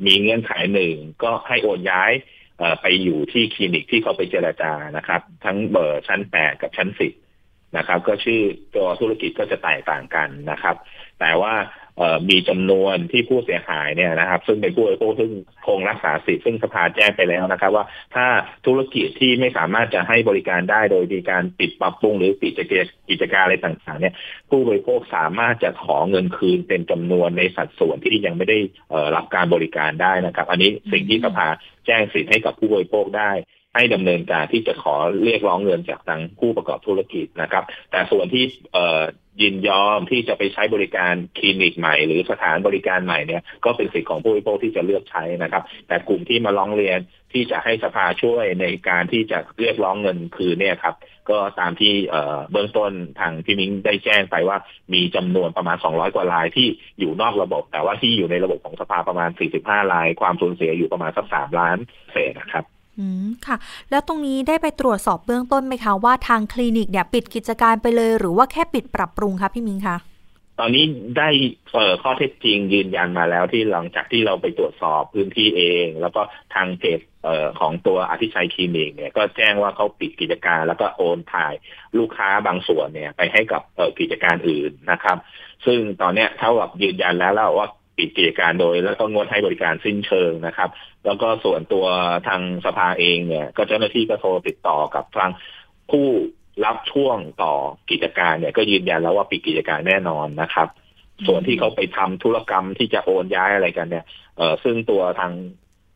มีเงื่อนไขหนึ่งก็ให้โอนย้ายไปอยู่ที่คลินิกที่เขาไปเจรจานะครับ ทั้งเบอร์ชั้นแปดกับชั้นสิบ นะครับ ก็ชื่อตัวธุรกิจก็จะแตกต่างกันนะครับ แต่ว่ามีจำนวนที่ผู้เสียหายเนี่ยนะครับ ซึ่งเป็นผู้บริโภคซึ่งคงรักษาสิทธิ์ซึ่งสภาแจ้งไปแล้วนะครับ ว่าถ้าธุรกิจที่ไม่สามารถจะให้บริการได้โดยมีการปิดปรับปรุงหรือปิดกิจการอะไรต่างๆ เนี่ยผู้บริโภคสามารถจะขอเงินคืนเป็นจำนวนในสัดส่วนที่ยังไม่ได้รับการบริการได้นะครับ อันนี้สิ่งที่สภาแจ้งสิทธิ์ให้กับผู้บริโภคได้ ให้ดำเนินการที่จะขอเรียกร้องเงินจากทางผู้ประกอบธุรกิจนะครับ แต่ส่วนที่เยินยอมที่จะไปใช้บริการคลินิกใหม่ หรือสถานบริการใหม่เนี่ยก็เป็นสิทธิของผู้บริโภคที่จะเลือกใช้นะครับ แต่กลุ่มที่มาร้องเรียนที่จะให้สภาช่วยในการที่จะเรียกร้องเงินคืนเนี่ยครับก็ตามที่เบื้องต้นทางพี่มิ้งได้แจ้งไปว่ามีจำนวนประมาณ 200 กว่ารายที่อยู่นอกระบบ แต่ว่าที่อยู่ในระบบของสภาประมาณ 45 ราย ความสูญเสียอยู่ประมาณสัก3ล้านเศษนะครับ อืมค่ะ แล้วตรงนี้ได้ไปตรวจสอบเบื้องต้นไหมคะ ว่าทางคลินิกเนี่ยปิดกิจการไปเลย หรือว่าแค่ปิดปรับปรุงคะพี่มิงคะตอนนี้ได้เอ่อข้อเท็จจริงยืนยันมาแล้วที่หลังจากที่เราไปตรวจสอบพื้นที่เอง แล้วก็ทางเพจเอ่อของตัวอธิชัยคลินิกเนี่ยก็แจ้งว่าเขาปิดกิจการ แล้วก็โอนถ่ายลูกค้าบางส่วนเนี่ยไปให้กับเอ่อกิจการอื่นนะครับ ซึ่งตอนเนี้ยเท่ากับยืนยันแล้วแล้วว่า ปิดกิจการโดย แล้วก็งดให้บริการสิ้นเชิงนะครับ แล้วก็ส่วนตัวทางสภาเองเนี่ย ก็เจ้าหน้าที่ก็โทรติดต่อกับทางผู้รับช่วงต่อกิจการเนี่ย ก็ยืนยันแล้วว่าปิดกิจการแน่นอนนะครับ ส่วนที่เขาไปทำธุรกรรมที่จะโอนย้ายอะไรกันเนี่ยเออซึ่งตัวทาง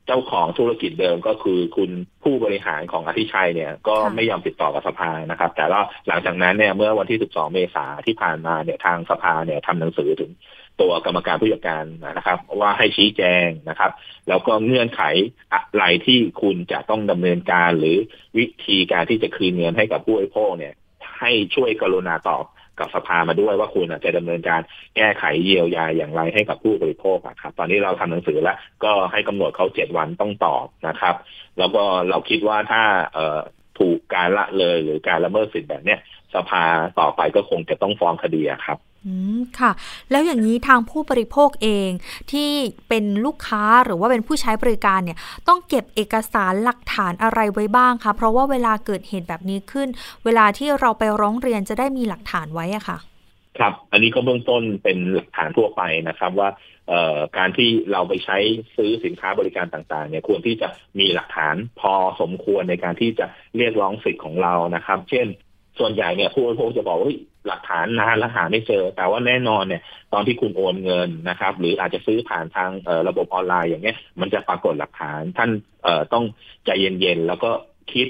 เจ้าของธุรกิจเดิมก็คือคุณผู้บริหารของอธิชัยเนี่ย ก็ไม่ยอมติดต่อกับสภานะครับ แต่ว่าหลังจากนั้นเนี่ยเมื่อวันที่ 12 เมษาที่ผ่านมาเนี่ยทางสภาเนี่ยทำหนังสือถึง ตัวกรรมการผู้จัดการนะครับ ว่าให้ชี้แจงนะครับ แล้วก็เงื่อนไขอะไรที่คุณจะต้องดำเนินการหรือวิธีการที่จะคืนเงินให้กับผู้บริโภคเนี่ย ให้ช่วยกรุณาตอบกับสภามาด้วยว่าคุณจะดำเนินการแก้ไขเยียวยาอย่างไรให้กับผู้บริโภคครับ ตอนนี้เราทำหนังสือแล้วก็ให้กำหนดเขาเจ็ดวันต้องตอบนะครับ แล้วก็เราคิดว่าถ้าเออถูกการละเลยหรือการละเมิดสิทธิ์แบบเนี้ยสภาต่อไปก็คงจะต้องฟ้องคดีครับ อืมค่ะ แล้วอย่างนี้ทางผู้บริโภคเองที่เป็นลูกค้าหรือว่าเป็นผู้ใช้บริการเนี่ยต้องเก็บเอกสารหลักฐานอะไรไว้บ้างคะเพราะว่าเวลาเกิดเหตุแบบนี้ขึ้น เวลาที่เราไปร้องเรียนจะได้มีหลักฐานไว้อะค่ะ ครับ อันนี้ก็เบื้องต้นเป็นหลักฐานทั่วไปนะครับว่าการที่เราไปใช้ซื้อสินค้าบริการต่างๆเนี่ยควรที่จะมีหลักฐานพอสมควรในการที่จะเรียกร้องสิทธิ์ของเรานะครับ เช่น ส่วนใหญ่เนี่ยผู้บริโภคจะบอกว่า หลักฐานนานแล้วหาไม่เจอ แต่ว่าแน่นอนเนี่ย ตอนที่คุณโอนเงินนะครับ หรืออาจจะซื้อผ่านทางเอ่อระบบออนไลน์อย่างเงี้ย มันจะปรากฏหลักฐานท่านเอ่อต้องใจเย็นๆแล้วก็คิด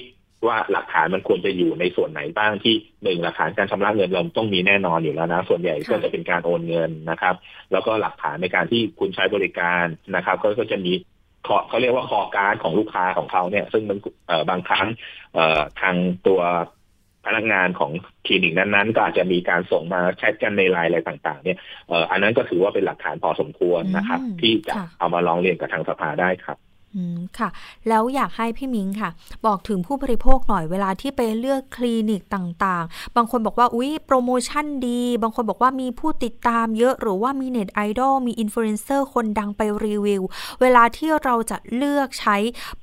ว่าหลักฐานมันควรจะอยู่ในส่วนไหนบ้างที่หนึ่งหลักฐานการชำระเงินเราต้องมีแน่นอนอยู่แล้วนะ ส่วนใหญ่ก็จะเป็นการโอนเงินนะครับ แล้วก็หลักฐานในการที่คุณใช้บริการนะครับ ก็ก็จะมีขอเขาเรียกว่าคอร์สการ์ดของลูกค้าของเขาเนี่ย ซึ่งมันเอ่อบางครั้งเอ่อทางตัว พนักงานของคลินิกนั้นๆ ก็อาจจะมีการส่งมาแชทกันในไลน์อะไรต่างๆ เนี่ยเอ่ออันนั้นก็ถือว่าเป็นหลักฐานพอสมควรนะครับอืมที่จะค่ะเอามาร้องเรียนกับทางสภาได้ครับ อืมค่ะ แล้วอยากให้พี่มิงค่ะ บอกถึงผู้บริโภคหน่อยเวลาที่ไปเลือกคลินิกต่างๆ บางคนบอกว่าอุ๊ยโปรโมชั่นดี บางคนบอกว่ามีผู้ติดตามเยอะหรือว่ามีเน็ตไอดอลมีอินฟลูเอนเซอร์คนดังไปรีวิว เวลาที่เราจะเลือกใช้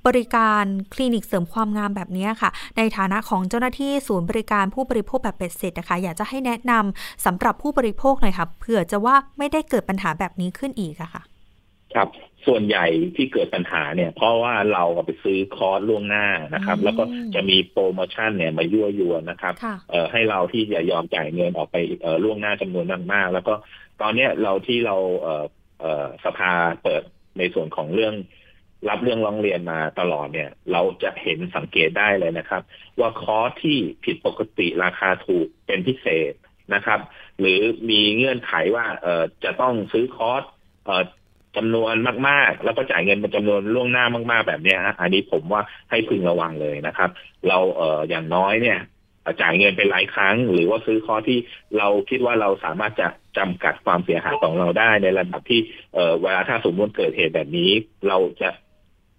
บริการคลินิกเสริมความงามแบบนี้ค่ะ ในฐานะของเจ้าหน้าที่ศูนย์บริการผู้บริโภคแบบเป็ดเสร็จนะคะ อยากจะให้แนะนำสำหรับผู้บริโภคหน่อยค่ะเผื่อจะว่าไม่ได้เกิดปัญหาแบบนี้ขึ้นอีกอะค่ะ ครับ ส่วนใหญ่ที่เกิดปัญหาเนี่ย เพราะว่าเราไปซื้อคอร์สล่วงหน้านะครับอืมแล้วก็จะมีโปรโมชั่นเนี่ยมายั่วยวนนะครับค่ะเอ่อให้เราที่จะยอมจ่ายเงินออกไปเอ่อล่วงหน้าจำนวนมากๆ แล้วก็ตอนเนี้ยเราที่เราเอ่อเอ่อสภาเปิดในส่วนของเรื่องรับเรื่องร้องเรียนมาตลอดเนี่ย เราจะเห็นสังเกตได้เลยนะครับ ว่าคอร์สที่ผิดปกติราคาถูกเป็นพิเศษนะครับ หรือมีเงื่อนไขว่าเอ่อจะต้องซื้อคอร์สเอ่อ จำนวนมากๆ แล้วก็จ่ายเงินเป็นจำนวนล่วงหน้ามาก ๆ แบบนี้ฮะอันนี้ผมว่าให้พึงระวังเลยนะครับ เราเอ่ออย่างน้อยเนี่ยจ่ายเงินเป็นหลายครั้ง หรือว่าซื้อคอที่เราคิดว่าเราสามารถจะจำกัดความเสียหายของเราได้ในระดับที่เออเวลาถ้าสมมติเกิดเหตุแบบนี้ เราจะ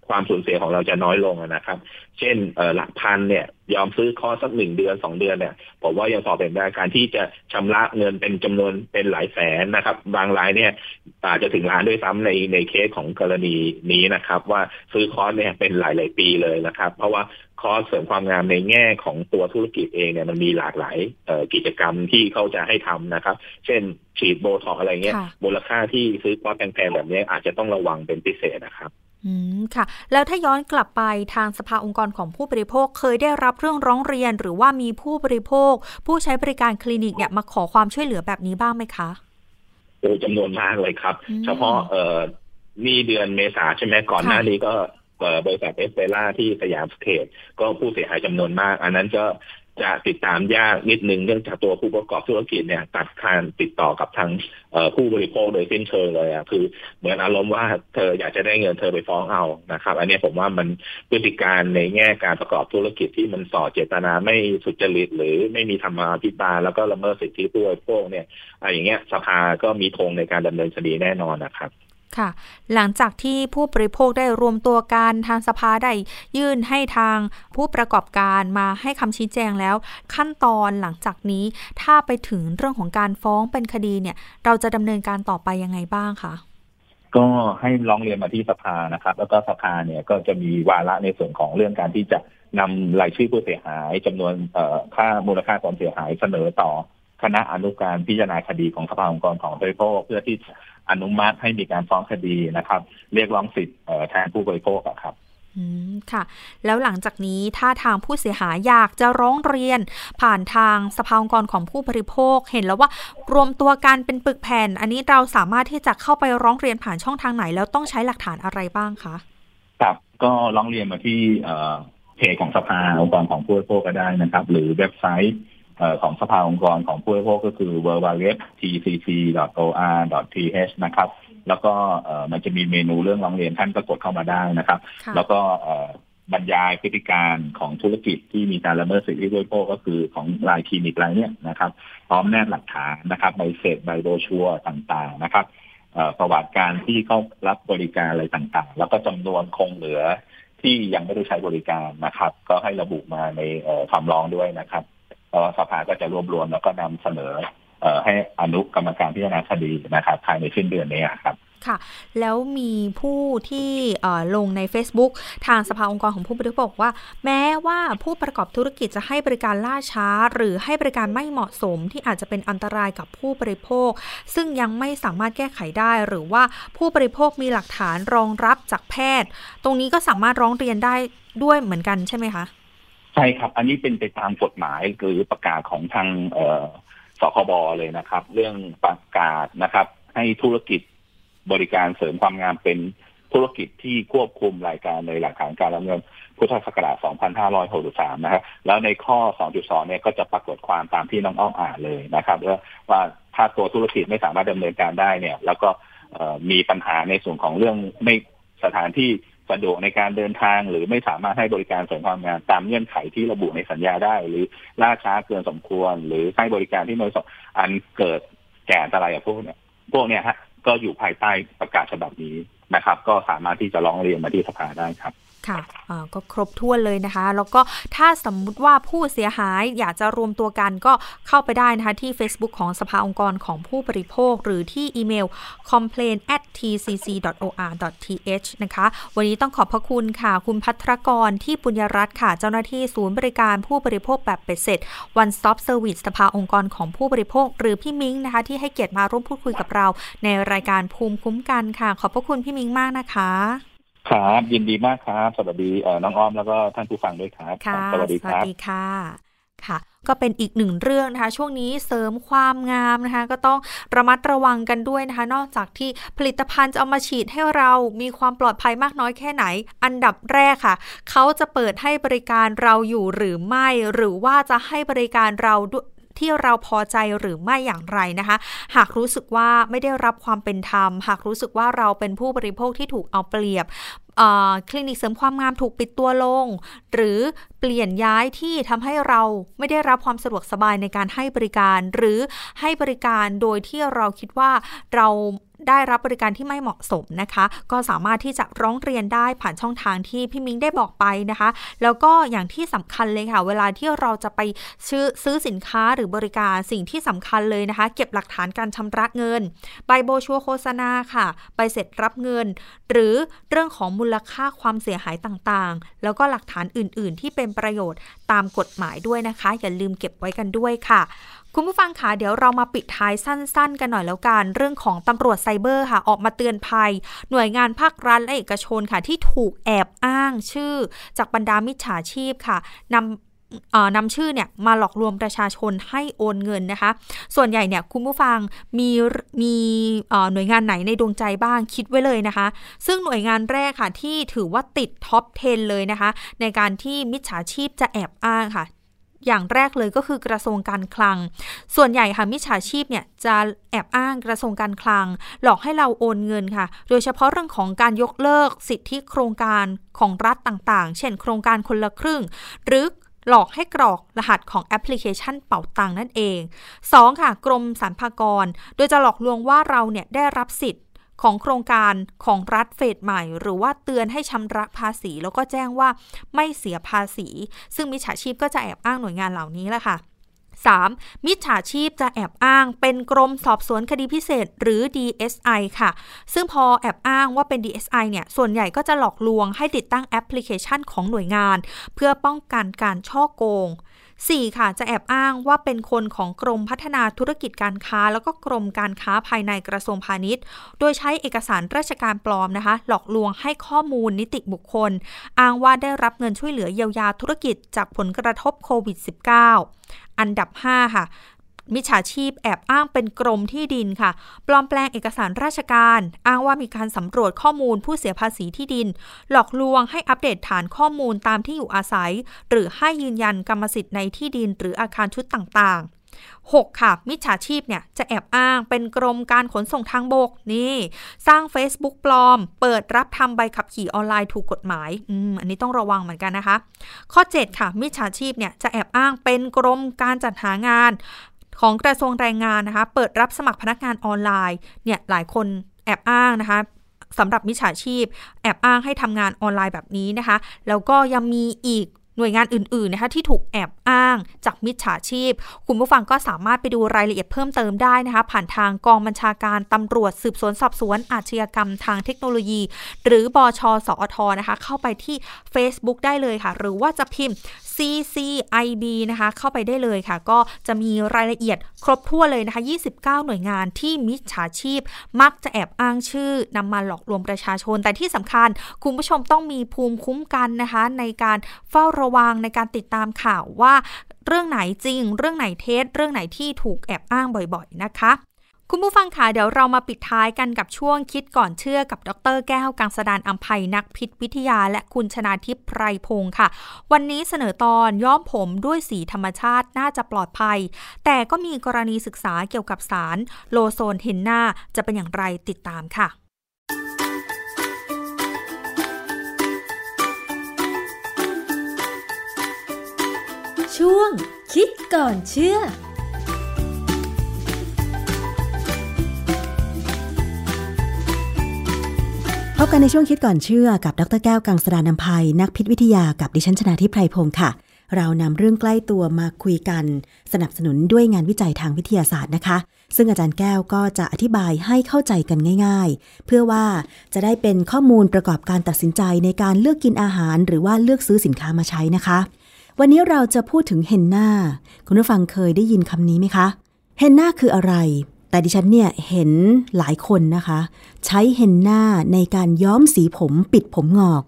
ความสูญเสียของเราจะน้อยลงนะครับ เช่นหลักพันเนี่ย ยอมซื้อคอสักหนึ่งเดือนสองเดือนเนี่ยผมว่ายังพอเป็นได้การที่จะชำระเงินเป็นจำนวนเป็นหลายแสนนะครับ บางรายเนี่ยอาจจะถึงล้านด้วยซ้ำในในเคสของกรณีนี้นะครับ ว่าซื้อคอร์สเนี่ยเป็นหลายหลายปีเลยนะครับ เพราะว่าคอร์สเสริมความงามในแง่ของตัวธุรกิจเองเนี่ยมันมีหลากหลายกิจกรรมที่เขาจะให้ทำนะครับ เช่นฉีดโบท็อกอะไรเงี้ยมูลค่าที่ซื้อคอร์สแพงๆแบบนี้อาจจะต้องระวังเป็นพิเศษนะครับ อืมค่ะ แล้วถ้าย้อนกลับไปทางสภาองค์กรของผู้บริโภคเคยได้รับเรื่องร้องเรียน หรือว่ามีผู้บริโภค ผู้ใช้บริการคลินิกเนี่ยมาขอความช่วยเหลือแบบนี้บ้างไหมคะโอ้จำนวนมากเลยครับ เฉพาะเอ่อนี่เดือนเมษาใช่ไหมก่อนหน้านี้ก็บริษัทเอสเปร่าที่สยามสเคปก็ผู้เสียหายจำนวนมาก อันนั้นก็ จะติดตามยากนิดนึงเนื่องจากตัวผู้ประกอบธุรกิจเนี่ยตัดการติดต่อกับทางผู้บริโภคโดยสิ้นเชิงเลยอะคือ เหมือนอารมณ์ว่าเธออยากจะได้เงินเธอไปฟ้องเอานะครับ อันนี้ผมว่ามันพฤติการณ์ในแง่การประกอบธุรกิจที่มันส่อเจตนาไม่สุจริต หรือไม่มีธรรมาภิบาลแล้วก็ละเมิดสิทธิผู้บริโภคเนี่ยอะไรอย่างเงี้ยสภาก็มีธงในการดำเนินคดีแน่นอนนะครับ ค่ะ หลังจากที่ผู้บริโภคได้รวมตัวกันทางสภาได้ยื่นให้ทางผู้ประกอบการมาให้คำชี้แจงแล้ว ขั้นตอนหลังจากนี้ถ้าไปถึงเรื่องของการฟ้องเป็นคดีเนี่ย เราจะดำเนินการต่อไปยังไงบ้างคะก็ให้ร้องเรียนมาที่สภานะครับ แล้วก็สภาเนี่ยก็จะมีวาระในส่วนของเรื่องการที่จะนำรายชื่อผู้เสียหายจำนวนค่ามูลค่าความเสียหายเสนอต่อ คณะอนุการพิจารณาคดีของสภาองค์กรของบริโภคเพื่อที่อนุมัติให้มีการฟ้องคดีนะครับ เรียกร้องสิทธิ์แทนผู้บริโภคครับอืมค่ะ แล้วหลังจากนี้ถ้าทางผู้เสียหายอยากจะร้องเรียน ผ่านทางสภาองค์กรของผู้บริโภค เห็นแล้วว่ารวมตัวกันเป็นปึกแผ่น อันนี้เราสามารถที่จะเข้าไปร้องเรียนผ่านช่องทางไหน แล้วต้องใช้หลักฐานอะไรบ้างคะครับก็ร้องเรียนมาที่เพจของสภาองค์กรของผู้บริโภคก็ได้นะครับ หรือเว็บไซต์ ของสภาองค์กรของผู้บริโภคก็คือ www.tcc.or.th นะครับ แล้วก็มันจะมีเมนูเรื่องร้องเรียนท่านก็กดเข้ามาได้นะครับ แล้วก็บรรยายพฤติการของธุรกิจที่มีการละเมิดสิทธิผู้บริโภคก็คือของรายคลินิกรายเนี้ยนะครับ พร้อมแนบหลักฐานนะครับใบเสร็จใบโบชัวต่างๆนะครับประวัติการที่เขารับบริการอะไรต่างๆ แล้วก็จำนวนคงเหลือที่ยังไม่ได้ใช้บริการนะครับ ก็ให้ระบุมาในคำร้องด้วยนะครับ สภาก็จะรวบรวมแล้วก็นำเสนอให้อนุกรรมการพิจารณาคดีนะครับภายในสิ้นเดือนนี้ครับค่ะแล้วมีผู้ที่ลงใน Facebook ทางสภาองค์กรของผู้บริโภคว่า แม้ว่าผู้ประกอบธุรกิจจะให้บริการล่าช้า หรือให้บริการไม่เหมาะสมที่อาจจะเป็นอันตรายกับผู้บริโภค ซึ่งยังไม่สามารถแก้ไขได้ หรือว่าผู้บริโภคมีหลักฐานรองรับจากแพทย์ ตรงนี้ก็สามารถร้องเรียนได้ด้วยเหมือนกันใช่ไหมคะ ใช่ครับ อันนี้เป็นไปตามกฎหมายหรือประกาศของทางสคบเลยนะครับ เรื่องประกาศนะครับ ให้ธุรกิจบริการเสริมความงามเป็นธุรกิจที่ควบคุมรายการในหลักฐานการรับเงินพุทธศักราช 2563 นะครับ แล้วในข้อ 2.2 เนี่ยก็จะปรากฏความตามที่น้องอ้อมอ่านเลยนะครับว่าว่าถ้าตัวธุรกิจไม่สามารถดำเนินการได้เนี่ย แล้วก็มีปัญหาในส่วนของเรื่องไม่สถานที่ สะดวกในการเดินทาง หรือไม่สามารถให้บริการเสริมความงามตามเงื่อนไขที่ระบุในสัญญาได้ หรือล่าช้าเกินสมควร หรือให้บริการที่ไม่สมอันเกิดแก่อันตรายกับพวกเนี้ยพวกเนี้ยฮะก็อยู่ภายใต้ประกาศฉบับนี้นะครับ ก็สามารถที่จะร้องเรียนมาที่สภาได้ครับ ค่ะก็ครบถ้วนเลยนะคะ แล้วก็ถ้าสมมุติว่าผู้เสียหายอยากจะรวมตัวกันก็เข้าไปได้นะคะ ที่ Facebook ของสภาองค์กรของผู้บริโภค หรือที่อีเมล complain at tcc.or.th นะคะ วันนี้ต้องขอบพระคุณค่ะ คุณพัทรกรที่ปุญญรัตน์ค่ะ เจ้าหน้าที่ศูนย์บริการผู้บริโภคแบบเป็ดเสร็จ One Stop Service สภาองค์กรของผู้บริโภค หรือพี่มิ้งนะคะ ที่ให้เกียรติมาร่วมพูดคุยกับเรา ในรายการภูมิคุ้มกันค่ะ ขอบพระคุณพี่มิ้งมากนะคะ ครับยินดีมากครับ สวัสดีน้องอ้อมแล้วก็ท่านผู้ฟังด้วยครับสวัสดีครับสวัสดีค่ะค่ะ ก็เป็นอีกหนึ่งเรื่องนะคะ ช่วงนี้เสริมความงามนะคะ ก็ต้องระมัดระวังกันด้วยนะคะ นอกจากที่ผลิตภัณฑ์จะเอามาฉีดให้เรามีความปลอดภัยมากน้อยแค่ไหน อันดับแรกค่ะ เขาจะเปิดให้บริการเราอยู่หรือไม่ หรือว่าจะให้บริการเรา ที่เราพอใจหรือไม่อย่างไรนะคะ หากรู้สึกว่าไม่ได้รับความเป็นธรรม หากรู้สึกว่าเราเป็นผู้บริโภคที่ถูกเอาเปรียบ คลินิกเสริมความงามถูกปิดตัวลง หรือเปลี่ยนย้ายที่ทำให้เราไม่ได้รับความสะดวกสบายในการให้บริการ หรือให้บริการโดยที่เราคิดว่าเราได้รับบริการที่ไม่เหมาะสมนะคะ ก็สามารถที่จะร้องเรียนได้ผ่านช่องทางที่พี่มิ้งได้บอกไปนะคะ แล้วก็อย่างที่สำคัญเลยค่ะ เวลาที่เราจะไปซื้อซื้อสินค้าหรือบริการสิ่งที่สำคัญเลยนะคะ เก็บหลักฐานการชำระเงิน ใบโบชัวโฆษณาค่ะ ใบเสร็จรับเงิน หรือเรื่องของมูลค่าความเสียหายต่างๆ แล้วก็หลักฐานอื่น ๆ ที่เป็นประโยชน์ตามกฎหมายด้วยนะคะ อย่าลืมเก็บไว้กันด้วยค่ะ คุณผู้ฟังคะเดี๋ยวเรามาปิดท้ายสั้น ๆ กันหน่อยแล้วกัน เรื่องของตำรวจไซเบอร์ค่ะ ออกมาเตือนภัย หน่วยงานภาครัฐและเอกชนค่ะ ที่ถูกแอบอ้างชื่อ จากบรรดามิจฉาชีพค่ะนำ นำชื่อเนี่ยมาหลอกลวงประชาชนให้โอนเงินนะคะ ส่วนใหญ่เนี่ยคุณผู้ฟังมีมีหน่วยงานไหนในดวงใจบ้างคิดไว้เลยนะคะ ซึ่งหน่วยงานแรกค่ะที่ถือว่าติดท็อป 10 เลยนะคะ ในการที่มิจฉาชีพจะแอบอ้างค่ะอย่างแรกเลยก็คือกระทรวงการคลัง ส่วนใหญ่ค่ะมิจฉาชีพเนี่ยจะแอบอ้างกระทรวงการคลัง หลอกให้เราโอนเงินค่ะ โดยเฉพาะเรื่องของการยกเลิกสิทธิโครงการของรัฐต่างๆ เช่น โครงการคนละครึ่ง หรือ หลอกให้กรอกรหัสของแอปพลิเคชันเป่าตังนั่นเอง 2. ค่ะ กรมสรรพากร โดยจะหลอกลวงว่าเราเนี่ยได้รับสิทธิ์ของโครงการของรัฐเฟสใหม่ หรือว่าเตือนให้ชำระภาษี แล้วก็แจ้งว่าไม่เสียภาษี ซึ่งมิจฉาชีพก็จะแอบอ้างหน่วยงานเหล่านี้แหละค่ะ 3. มิจฉาชีพจะแอบอ้างเป็นกรมสอบสวนคดีพิเศษหรือ DSI ค่ะ ซึ่งพอแอบอ้างว่าเป็น DSI เนี่ย ส่วนใหญ่ก็จะหลอกลวงให้ติดตั้งแอปพลิเคชันของหน่วยงาน เพื่อป้องกันการช่อโกง 4. ค่ะจะแอบอ้างว่าเป็นคนของกรมพัฒนาธุรกิจการค้า แล้วก็กรมการค้าภายในกระทรวงพาณิชย์ โดยใช้เอกสารราชการปลอมนะคะ หลอกลวงให้ข้อมูลนิติบุคคล อ้างว่าได้รับเงินช่วยเหลือเยียวยาธุรกิจจากผลกระทบโควิด -19 อันดับ 5 ค่ะ มิจฉาชีพแอบอ้างเป็นกรมที่ดินค่ะ ปลอมแปลงเอกสารราชการ อ้างว่ามีการสำรวจข้อมูลผู้เสียภาษีที่ดิน หลอกลวงให้อัปเดตฐานข้อมูลตามที่อยู่อาศัย หรือให้ยืนยันกรรมสิทธิ์ในที่ดิน หรืออาคารชุดต่างๆ 6. ค่ะ มิจฉาชีพเนี่ยจะแอบอ้างเป็นกรมการขนส่งทางบกนี่ สร้าง Facebook ปลอม เปิดรับทำใบขับขี่ออนไลน์ถูกกฎหมายอืมอันนี้ต้องระวังเหมือนกันนะคะ ข้อ 7 ค่ะ มิจฉาชีพเนี่ยจะแอบอ้างเป็นกรมการจัดหางาน ของกระทรวงแรงงานนะคะ เปิดรับสมัครพนักงานออนไลน์เนี่ยหลายคนแอบอ้างนะคะสำหรับมิจฉาชีพ แอบอ้างให้ทำงานออนไลน์แบบนี้นะคะ แล้วก็ยังมีอีกหน่วยงานอื่นๆนะคะที่ถูกแอบอ้างจากมิจฉาชีพ คุณผู้ฟังก็สามารถไปดูรายละเอียดเพิ่มเติมได้นะคะ ผ่านทางกองบัญชาการตำรวจสืบสวนสอบสวนอาชญากรรมทางเทคโนโลยี หรือบอชสอทนะคะ เข้าไปที่ Facebook ได้เลยค่ะ หรือว่าจะพิมพ์ CCIB นะคะเข้าไปได้เลยค่ะ ก็จะมีรายละเอียดครบถ้วนเลยนะคะ 29 หน่วยงานที่มิจฉาชีพ มักจะแอบอ้างชื่อนำมาหลอกลวงประชาชน แต่ที่สำคัญคุณผู้ชมต้องมีภูมิคุ้มกันนะคะ ในการเฝ้าระวังในการติดตามข่าวว่าเรื่องไหนจริง เรื่องไหนเท็จเรื่องไหนที่ถูกแอบอ้างบ่อยๆนะคะ คุณผู้ฟังคะเดี๋ยวเรามาปิดท้ายกันกับช่วงคิดก่อนเชื่อกับดรแก้วกังสดานอัมภัยนักพิษวิทยา และคุณชนาทิพย์ไพรพงศ์ค่ะ วันนี้เสนอตอนย้อมผมด้วยสีธรรมชาติน่าจะปลอดภัย แต่ก็มีกรณีศึกษาเกี่ยวกับสารโลโซนเฮนนาจะเป็นอย่างไรติดตามค่ะ ช่วงคิดก่อนเชื่อ พบกันในช่วงคิดก่อนเชื่อกับดรแก้วกังสดานนภัย นักพิษวิทยากับดิฉันชนาทิพไพรพงศ์ค่ะ เรานำเรื่องใกล้ตัวมาคุยกัน สนับสนุนด้วยงานวิจัยทางวิทยาศาสตร์นะคะ ซึ่งอาจารย์แก้วก็จะอธิบายให้เข้าใจกันง่าย ๆ เพื่อว่าจะได้เป็นข้อมูลประกอบการตัดสินใจในการเลือกกินอาหาร หรือว่าเลือกซื้อสินค้ามาใช้นะคะ วันนี้เราจะพูดถึงเฮนนาคุณผู้ฟังเคยได้ยินคำนี้ไหมคะเฮนนาคืออะไร แต่ดิฉันเนี่ยเห็นหลายคนนะคะ ใช้เฮนนาในการย้อมสีผมปิดผมงอก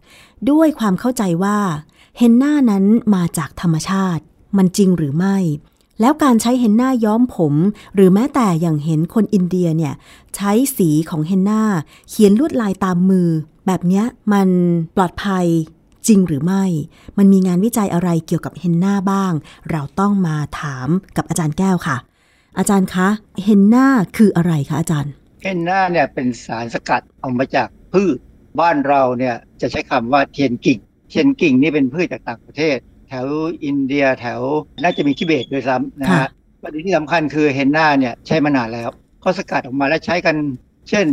ด้วยความเข้าใจว่าเฮนนานั้นมาจากธรรมชาติ มันจริงหรือไม่ แล้วการใช้เฮนนาย้อมผม หรือแม้แต่อย่างเห็นคนอินเดียเนี่ยใช้สีของเฮนนาเขียนลวดลายตามมือ แบบนี้มันปลอดภัยจริงหรือไม่ มันมีงานวิจัยอะไรเกี่ยวกับเฮนนาบ้าง เราต้องมาถามกับอาจารย์แก้วค่ะ อาจารย์คะเฮนนาคืออะไรคะอาจารย์เฮนนาเนี่ยเป็นสารสกัดออกมาจากพืชบ้านเราเนี่ยจะใช้คำว่าเทียนกิ่ง เทียนกิ่งนี่เป็นพืชจากต่างประเทศ แถวอินเดียแถวน่าจะมีทิเบตด้วยซ้ำนะฮะประเด็นที่สำคัญคือเฮนนาเนี่ยใช้มานานแล้วเขาสกัดออกมาแล้วใช้กัน เช่น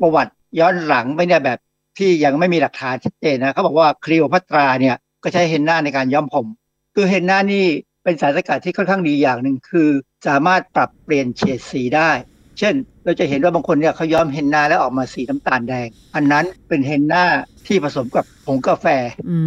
ประวัติย้อนหลังไม่ได้แบบที่ยังไม่มีหลักฐานชัดเจนนะเขาบอกว่าคลีโอพัตราเนี่ยก็ใช้เฮนนาในการย้อมผม คือเฮนนานี่เป็นสารสกัดที่ค่อนข้างดีอย่างหนึ่งคือ สามารถปรับเปลี่ยนเฉดสีได้ เช่น เราจะเห็นว่าบางคนเนี่ยเขาย้อมเฮนนาแล้วออกมาสีน้ำตาลแดง อันนั้นเป็นเฮนนาที่ผสมกับผงกาแฟ อื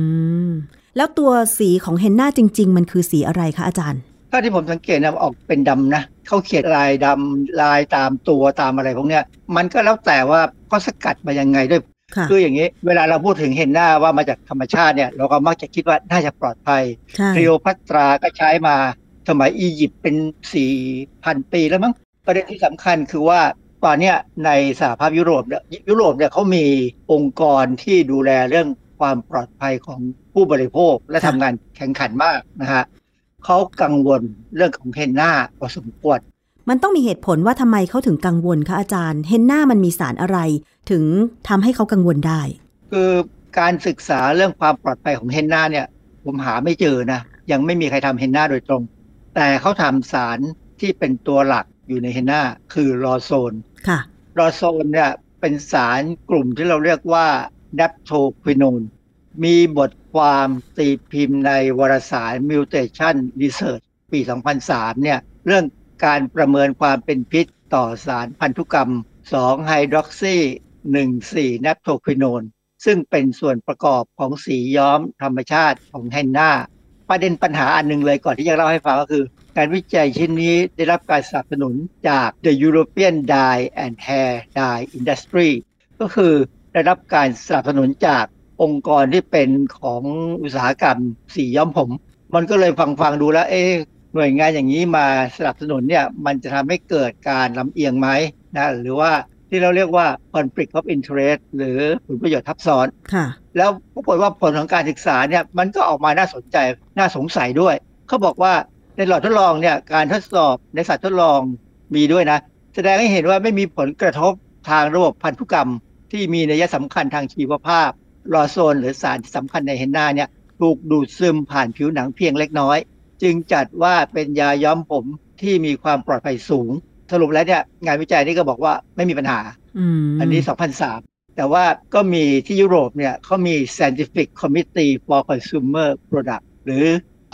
ม แล้วตัวสีของเฮนนาจริง ๆ มันคือสีอะไรคะอาจารย์ ถ้าที่ผมสังเกตนะออกเป็นดำนะเขาเขียนลายดำลายตามตัวตามอะไรพวกเนี้ย มันก็แล้วแต่ว่าก็สกัดมายังไงด้วยคืออย่างนี้เวลาเราพูดถึงเห็นหน้าว่ามาจากธรรมชาติเนี่ยเราก็มักจะคิดว่าน่าจะปลอดภัยครีโอพัตราก็ใช้มา สมัยอียิปต์เป็นสี่พันปีแล้วมั้งประเด็นที่สำคัญคือว่าตอนนี้ในสหภาพยุโรปเนี่ยยุโรปเนี่ยเขามีองค์กรที่ดูแลเรื่องความปลอดภัยของผู้บริโภคและทำงานแข่งขันมากนะฮะเขากังวลเรื่องของเฮนนาพอสมควรมันต้องมีเหตุผลว่าทำไมเขาถึงกังวลคะอาจารย์ เฮนนามันมีสารอะไร ถึงทำให้เขากังวลได้ คือการศึกษาเรื่องความปลอดภัยของเฮนนาเนี่ย ผมหาไม่เจอนะ ยังไม่มีใครทำเฮนนาโดยตรง แต่เขาทำสารที่เป็นตัวหลักอยู่ในเฮนนาคือรอโซนค่ะรอโซนเนี่ยเป็นสารกลุ่มที่เราเรียกว่าดัปโทควินูนมีบทความตีพิมพ์ในวารสาร Mutation Research ปี 2003 เนี่ยเรื่องการประเมินความเป็นพิษต่อสารพันธุกรรม 2 ไฮดรอกซี1,4 นัตโทควินนซึ่งเป็นส่วนประกอบของสีย้อมธรรมชาติของแฮนนา ประเด็นปัญหาอันหนึ่งเลยก่อนที่จะเล่าให้ฟังก็คือ การวิจัยชิ้นนี้ได้รับการสนับสนุนจาก The European Dye and Hair Dye Industry ก็คือได้รับการสนับสนุนจากองค์กรที่เป็นของอุตสาหกรรมสีย้อมผม มันก็เลยฟังฟังดูแล้ว เอ๊หน่วยงานอย่างนี้มาสนับสนุนเนี่ยมันจะทำให้เกิดการลำเอียงไหมนะหรือว่า ที่เราเรียกว่า conflict of interest หรือผลประโยชน์ทับซ้อนค่ะแล้วปรากฏว่าผลของการศึกษาเนี่ยมันก็ออกมาน่าสนใจน่าสงสัยด้วย เขาบอกว่าในหลอดทดลองเนี่ยการทดสอบในสัตว์ทดลองมีด้วยนะ แสดงให้เห็นว่าไม่มีผลกระทบทางระบบพันธุกรรม ที่มีนัยสำคัญทางชีวภาพลอโซน หรือสารที่สำคัญในเฮนนาเนี่ยถูกดูดซึมผ่านผิวหนังเพียงเล็กน้อย จึงจัดว่าเป็นยาย้อมผมที่มีความปลอดภัยสูง สรุปแล้วเนี่ยงานวิจัยนี้ก็บอกว่าไม่มีปัญหาอันนี้ 2003 แต่ว่าก็มีที่ยุโรปเนี่ยเขามี Scientific Committee for Consumer Product หรือ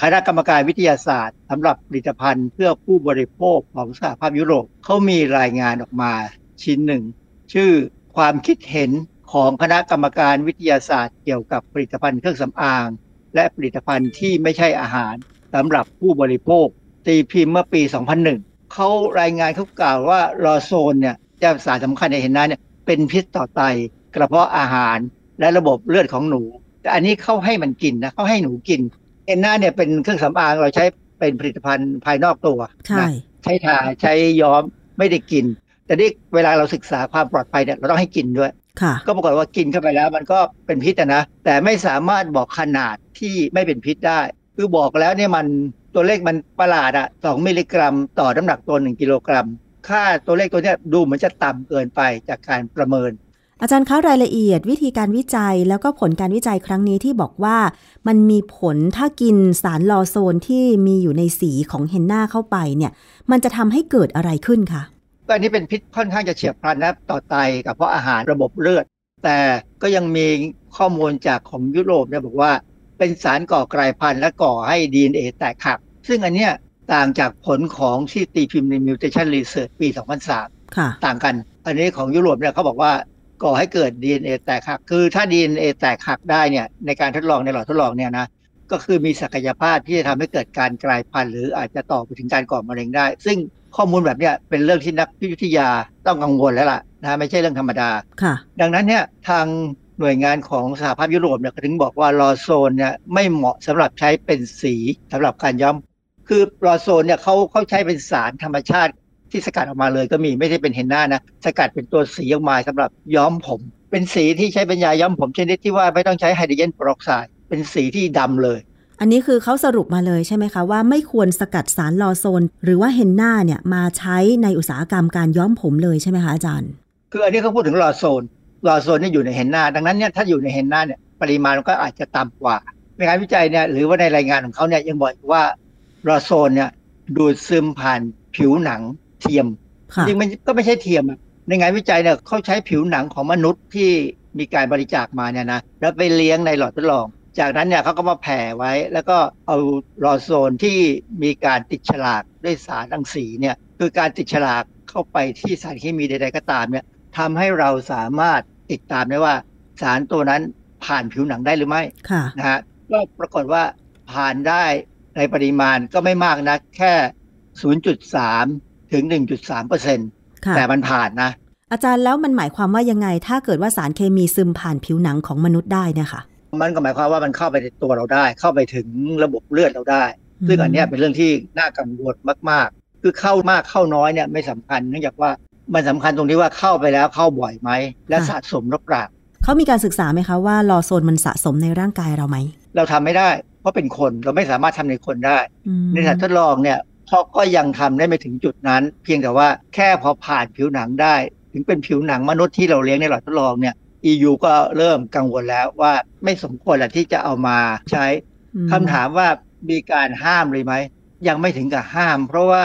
คณะกรรมการวิทยาศาสตร์สำหรับผลิตภัณฑ์เพื่อผู้บริโภคของสหภาพยุโรปเขามีรายงานออกมาชิ้นหนึ่ง ชื่อความคิดเห็นของคณะกรรมการวิทยาศาสตร์เกี่ยวกับผลิตภัณฑ์เครื่องสำอาง และผลิตภัณฑ์ที่ไม่ใช่อาหารสำหรับผู้บริโภคตีพิมพ์เมื่อปี 2001 เขารายงานเขากล่าวว่าลอโซนเนี่ยจะสารสำคัญในเห็นนั้นเนี่ยเป็นพิษต่อไตกระเพาะอาหารและระบบเลือดของหนู แต่อันนี้เขาให้มันกินนะเขาให้หนูกินเอ็นนาเนี่ยเป็นเครื่องสำอางเราใช้เป็นผลิตภัณฑ์ภายนอกตัวใช่ใช้ทาใช้ย้อมไม่ได้กิน แต่นี่เวลาเราศึกษาความปลอดภัยเนี่ยเราต้องให้กินด้วยก็ปรากฏว่ากินเข้าไปแล้วมันก็เป็นพิษนะ แต่ไม่สามารถบอกขนาดที่ไม่เป็นพิษได้ คือบอกแล้วเนี่ยมัน ตัวเลขมันประหลาดอะสองมิลลิกรัม ต่อน้ำหนักตัวหนึ่งกิโลกรัม ค่าตัวเลขตัวนี้ดูเหมือนจะต่ำเกินไปจากการประเมิน อาจารย์คะรายละเอียด วิธีการวิจัยแล้วก็ผลการวิจัยครั้งนี้ที่บอกว่ามันมีผลถ้ากินสารลอโซนที่มีอยู่ในสีของเฮนนาเข้าไปเนี่ย มันจะทำให้เกิดอะไรขึ้นคะอันนี้เป็นพิษค่อนข้างจะเฉียบพลันนะต่อไตกับเพราะอาหารระบบเลือด แต่ก็ยังมีข้อมูลจากของยุโรปเนี่ยบอกว่าเป็นสารก่อกลายพันธุ์และก่อให้ DNA แตกหัก ซึ่งอันเนี้ยต่างจากผลของที่ตีพิมพ์ใน Mutation Research ปี 2003 ต่างกัน อันนี้ของยุโรปเนี่ยเขาบอกว่าก่อให้เกิด DNA แตกหัก คือถ้า DNA แตกหักได้เนี่ยในการทดลองในหลอดทดลองเนี่ยนะก็คือมีศักยภาพที่จะทำให้เกิดการกลายพันธุ์หรืออาจจะต่อไปถึงการก่อมะเร็งได้ ซึ่งข้อมูลแบบนี้เป็นเรื่องที่นักพิทยาต้องกังวลแล้วล่ะนะไม่ใช่เรื่องธรรมดาค่ะดังนั้นเนี่ยทางหน่วยงานของสหภาพยุโรปเนี่ยถึงบอกว่าลอโซนเนี่ยไม่เหมาะสำหรับใช้เป็นสีสำหรับการย้อม คือลอโซนเนี่ยเขาเขาใช้เป็นสารธรรมชาติที่สกัดออกมาเลยก็มีไม่ใช่เป็นเฮนนานะ สกัดเป็นตัวสีออกมาสำหรับย้อมผม เป็นสีที่ใช้เป็นยาย้อมผมชนิดที่ว่าไม่ต้องใช้ไฮโดรเจนเปอร์ออกไซด์เป็นสีที่ดำเลย อันนี้คือเขาสรุปมาเลยใช่ไหมคะ ว่าไม่ควรสกัดสารลอโซน หรือว่าเฮนนาเนี่ยมาใช้ในอุตสาหกรรมการย้อมผมเลยใช่ไหมคะอาจารย์ คืออันนี้เขาพูดถึงลอโซนลอโซนนี่อยู่ในเฮนนาดังนั้นเนี่ยถ้าอยู่ในเฮนนาเนี่ยปริมาณมันก็อาจจะต่ำกว่าในงานวิจัยเนี่ยหรือว่าในรายงานของเขาเนี่ยยังบอกว่า ลอโซนเนี่ยดูดซึมผ่านผิวหนังเทียมค่ะจริงๆมันก็ไม่ใช่เทียมอะในงานวิจัยเนี่ยเขาใช้ผิวหนังของมนุษย์ที่มีการบริจาคมาเนี่ยนะแล้วไปเลี้ยงในหลอดทดลอง จากนั้นเนี่ยเขาก็มาแผ่ไว้ แล้วก็เอาลอโซนที่มีการติดฉลากด้วยสารรังสีเนี่ยคือการติดฉลากเข้าไปที่สารเคมีใดๆก็ตามเนี่ยทำให้เราสามารถติดตามได้ว่าสารตัวนั้นผ่านผิวหนังได้หรือไม่ค่ะนะฮะก็ปรากฏว่าผ่านได้ ในปริมาณก็ไม่มากนะแค่ 0.3 ถึง 1.3เปอร์เซ็นต์ค่ะแต่มันผ่านนะ อาจารย์แล้วมันหมายความว่ายังไง ถ้าเกิดว่าสารเคมีซึมผ่านผิวหนังของมนุษย์ได้เนี่ยค่ะ มันก็หมายความว่ามันเข้าไปในตัวเราได้ เข้าไปถึงระบบเลือดเราได้ ซึ่งอันเนี้ยเป็นเรื่องที่น่ากังวลมาก ๆ คือเข้ามากเข้าน้อยเนี่ยไม่สำคัญเนื่องจากว่ามันสำคัญตรงที่ว่าเข้าไปแล้วเข้าบ่อยไหม และสะสมหรือเปล่าเขามีการศึกษาไหมคะว่าลอโซนมันสะสมในร่างกายเราไหม เราทำไม่ได้เพ ราะเป็นคนเราไม่สามารถทำในคนได้อืมในสัตว์ทดลองเนี่ยเขาก็ยังทำได้ไม่ถึงจุดนั้น เพียงแต่ว่าแค่พอผ่านผิวหนังได้ ถึงเป็นผิวหนังมนุษย์ที่เราเลี้ยงในหลอดทดลองเนี่ย EU ก็เริ่มกังวลแล้วว่าไม่สมควรแหละที่จะเอามาใช้อืมคำถามว่ามีการห้ามเลยไหม ยังไม่ถึงกับห้าม เพราะว่า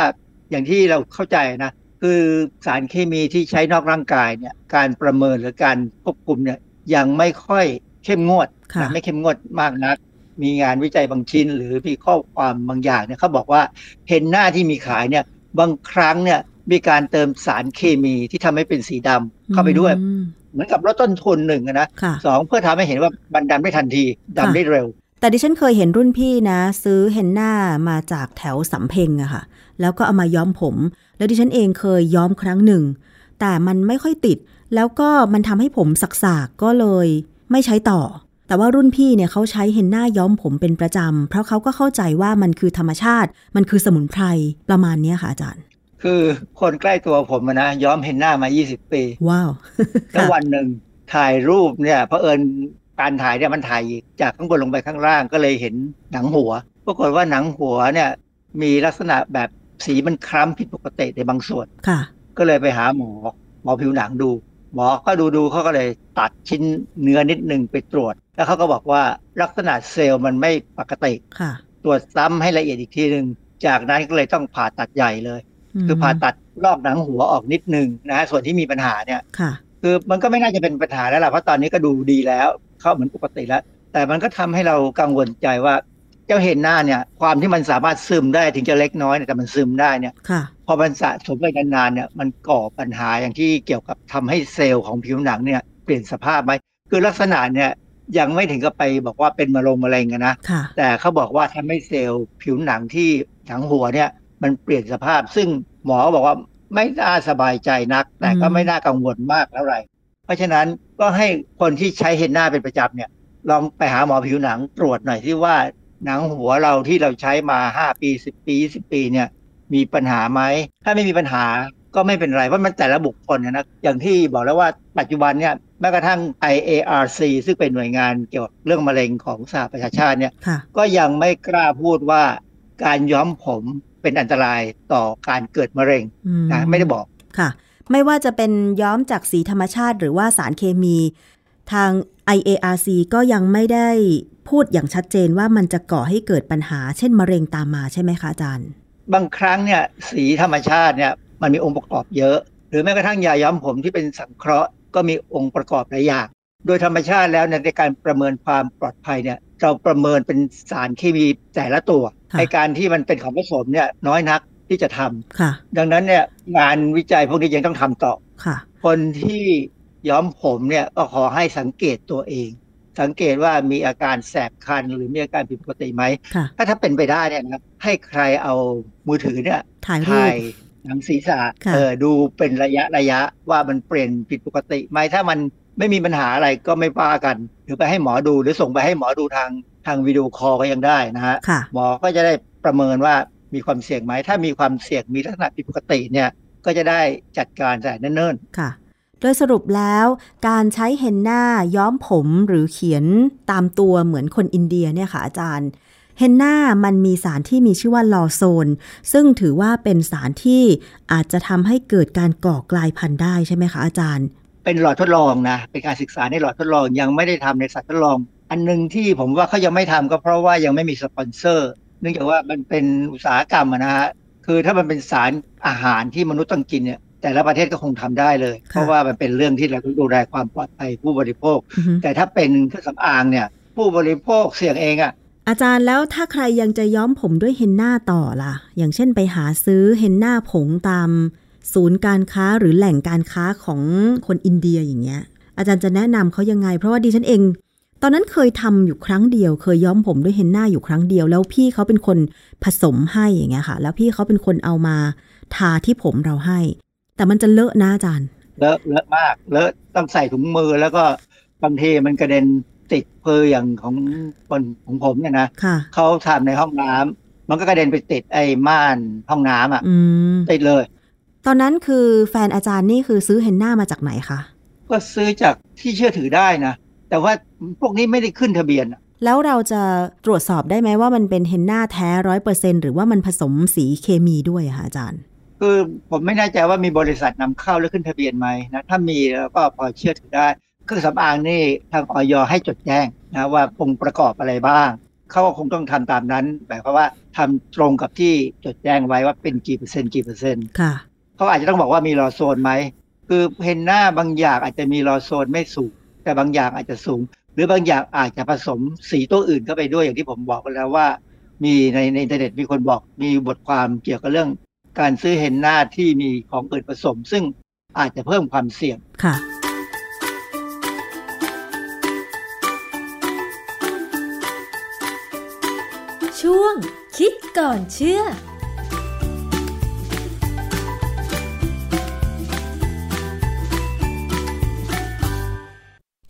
อย่างที่เราเข้าใจนะ คือสารเคมีที่ใช้นอกร่างกายเนี่ยการประเมินหรือการควบคุมเนี่ยยังไม่ค่อยเข้มงวดค่ะนะไม่เข้มงวดมากนัก มีงานวิจัยบางชิ้น หรือมีข้อความบางอย่างเนี่ยเขาบอกว่าเห็นหน้าที่มีขายเนี่ยบางครั้งเนี่ยมีการเติมสารเคมีที่ทำให้เป็นสีดำเข้าไปด้วยอืมเหมือนกับลดต้นทุนหนึ่งอะนะค่ะสองเพื่อทำให้เห็นว่ามันดำได้ทันทีดำได้เร็ว แต่ดิฉันเคยเห็นรุ่นพี่นะ ซื้อเฮนน่ามาจากแถวสำเพ็งอะค่ะ แล้วก็เอามาย้อมผม แล้วดิฉันเองเคยย้อมครั้งหนึ่ง แต่มันไม่ค่อยติด แล้วก็มันทำให้ผมสักๆก็เลยไม่ใช้ต่อ แต่ว่ารุ่นพี่เนี่ยเขาใช้เฮนน่าย้อมผมเป็นประจำ เพราะเขาก็เข้าใจว่ามันคือธรรมชาติ มันคือสมุนไพรประมาณเนี้ยค่ะอาจารย์ คือคนใกล้ตัวผมอะนะย้อมเห็นหน้ามา 20 ปี ว้าวแล้ววันหนึ่งถ่ายรูปเนี่ยเพราะเอิญการถ่ายเนี่ยมันถ่ายจากข้างบนลงไปข้างล่างก็เลยเห็นหนังหัวปรากฏว่าหนังหัวเนี่ยมีลักษณะแบบสีมันคล้ำผิดปกติในบางส่วนค่ะ ก็เลยไปหาหมอหมอผิวหนังดู หมอก็ดูดูเขาก็เลยตัดชิ้นเนื้อนิดหนึ่งไปตรวจ แล้วเขาก็บอกว่าลักษณะเซลล์มันไม่ปกติค่ะตรวจซ้ำให้ละเอียดอีกทีหนึ่งจากนั้นก็เลยต้องผ่าตัดใหญ่เลย คือผ่าตัดลอกหนังหัวออกนิดหนึ่งนะฮะส่วนที่มีปัญหาเนี่ยค่ะคือมันก็ไม่น่าจะเป็นปัญหาแล้วล่ะเพราะตอนนี้ก็ดูดีแล้ว เข้าเหมือนปกติแล้ว แต่มันก็ทำให้เรากังวลใจว่าเจ้าเห็นหน้าเนี่ย ความที่มันสามารถซึมได้ถึงจะเล็กน้อยเนี่ยแต่มันซึมได้เนี่ยค่ะพ อมันสะสมไปนานๆเนี่ยมันก่อปัญหาอย่างที่เกี่ยวกับทำให้เซลล์ของผิวหนังเนี่ยเปลี่ยนสภาพไหมคือลักษณะเนี่ยยังไม่ถึงกับไปบอกว่าเป็นมะเร็งมะเร็งอะนะค่ะแต่เขาบอกว่าทำให้เซลล์ผิวหนังที่หนังหัวเนี่ยมันเปลี่ยนสภาพ ซึ่งหมอบอกว่าไม่น่าสบายใจนัก แต่ก็อืมไม่น่ากังวลมากเท่าไหร่เพราะฉะนั้นก็ให้คนที่ใช้เฮนน่าเป็นประจำเนี่ยลองไปหาหมอผิวหนังตรวจหน่อยที่ว่าหนังหัวเราที่เราใช้มาห้าปีสิบปีสิบปีเนี่ย มีปัญหาไหม ถ้าไม่มีปัญหาก็ไม่เป็นไร เพราะมันแต่ละบุคคลนะนะอย่างที่บอกแล้วว่าปัจจุบันเนี่ยแม้กระทั่ง IARC ซึ่งเป็นหน่วยงานเกี่ยวกับเรื่องมะเร็งของสหประชาชาติเนี่ยค่ะก็ยังไม่กล้าพูดว่าการย้อมผมเป็นอันตรายต่อการเกิดมะเร็งอืมนะไม่ได้บอกค่ะ ไม่ว่าจะเป็นย้อมจากสีธรรมชาติ หรือว่าสารเคมี ทาง IARC ก็ยังไม่ได้พูดอย่างชัดเจนว่ามันจะก่อให้เกิดปัญหาเช่นมะเร็งตามมาใช่ไหมคะอาจารย์ บางครั้งเนี่ยสีธรรมชาติเนี่ยมันมีองค์ประกอบเยอะ หรือแม้กระทั่งยาย้อมผมที่เป็นสังเคราะห์ก็มีองค์ประกอบหลายอย่าง โดยธรรมชาติแล้วเนี่ยในการประเมินความปลอดภัยเนี่ยเราประเมินเป็นสารเคมีแต่ละตัวค่ะในการที่มันเป็นของผสมเนี่ยน้อยนักที่จะทำค่ะดังนั้นเนี่ยงานวิจัยพวกนี้ยังต้องทำต่อค่ะคนที่ย้อมผมเนี่ยก็ขอให้สังเกตตัวเอง สังเกตว่ามีอาการแสบคันหรือมีอาการผิดปกติไหมค่ะถ้าถ้าเป็นไปได้เนี่ยนะครับให้ใครเอามือถือเนี่ยถ่ายรูถ่าปยหนังศีรษะค่ะเออดูเป็นระยะระยะว่ามันเปลี่ยนผิดปกติไหมถ้ามันไม่มีปัญหาอะไรก็ไม่ว่ากัน หรือไปให้หมอดูหรือส่งไปให้หมอดูทางทางวิดีโอคอลก็ยังได้นะฮะค่ะหมอก็จะได้ประเมินว่ามีความเสี่ยงไหม ถ้ามีความเสี่ยงมีลักษณะผิดปกติเนี่ยก็จะได้จัดการแต่เนิ่นค่ะ โดยสรุปแล้วการใช้เฮนนาย้อมผมหรือเขียนตามตัวเหมือนคนอินเดียเนี่ยค่ะอาจารย์เฮนนามันมีสารที่มีชื่อว่าลอโซน ซึ่งถือว่าเป็นสารที่อาจจะทำให้เกิดการก่อกลายพันธุ์ได้ใช่ไหมคะอาจารย์ เป็นหลอดทดลองนะ เป็นการศึกษาในหลอดทดลองยังไม่ได้ทำในสัตว์ทดลอง อันหนึ่งที่ผมว่าเขายังไม่ทำก็เพราะว่ายังไม่มีสปอนเซอร์ เนื่องจากว่ามันเป็นอุตสาหกรรมนะฮะคือถ้ามันเป็นสารอาหารที่มนุษย์ต้องกินเนี่ย แต่ละประเทศก็คงทำได้เลยค่ะเพราะว่ามันเป็นเรื่องที่เราต้องดูแลความปลอดภัยผู้บริโภคอือฮึแต่ถ้าเป็นเครื่องสำอางเนี่ย ผู้บริโภคเสี่ยงเองอะอาจารย์แล้วถ้าใครยังจะย้อมผมด้วยเฮนนาต่อล่ะ อย่างเช่นไปหาซื้อเฮนนาผงตามศูนย์การค้าหรือแหล่งการค้าของคนอินเดียอย่างเงี้ย อาจารย์จะแนะนำเขายังไง เพราะว่าดิฉันเอง ตอนนั้นเคยทำอยู่ครั้งเดียว เคยย้อมผมด้วยเฮนนาอยู่ครั้งเดียว แล้วพี่เขาเป็นคนผสมให้อย่างเงี้ยค่ะ แล้วพี่เขาเป็นคนเอามาทาที่ผมเราให้ แต่มันจะเลอะนะอาจารย์ เลอะเลอะมากเลอะต้องใส่ถุงมือแล้วก็บางทีมันกระเด็นติดเพออย่างของคนของผมเนี่ยนะค่ะเขาทำในห้องน้ำมันก็กระเด็นไปติดไอ้ม่านห้องน้ำอะอืมติดเลย ตอนนั้นคือแฟนอาจารย์นี่คือซื้อเฮนนามาจากไหนคะก็ซื้อจากที่เชื่อถือได้นะแต่ว่าพวกนี้ไม่ได้ขึ้นทะเบียนอะแล้วเราจะตรวจสอบได้ไหมว่ามันเป็นเฮนนาแท้ร้อยเปอร์เซ็นหรือว่ามันผสมสีเคมีด้วยอะคะอาจารย์ คือผมไม่แน่ใจว่ามีบริษัทนำเข้าแล้วขึ้นทะเบียนไหมนะถ้ามีแล้วก็พอเชื่อถือได้เครื่องสำอางนี่ทางออยให้จดแจ้งนะว่าองค์ประกอบอะไรบ้างเขาก็คงต้องทำตามนั้นหมายความว่าทำตรงกับที่จดแจ้งไว้ว่าเป็นกี่เปอร์เซ็นต์กี่เปอร์เซ็นต์ค่ะเขาอาจจะต้องบอกว่ามีรอโซนไหมคือเฮนหน้าบางอย่างอาจจะมีรอโซนไม่สูง แต่บางอย่างอาจจะสูง หรือบางอย่างอาจจะผสมสีตัวอื่นเข้าไปด้วยอย่างที่ผมบอกไปแล้วว่า มีในในอินเทอร์เน็ตมีคนบอกมีบทความเกี่ยวกับเรื่อง การซื้อเฮนหน้าที่มีของอื่นผสม ซึ่งอาจจะเพิ่มความเสี่ยงค่ะช่วงคิดก่อนเชื่อ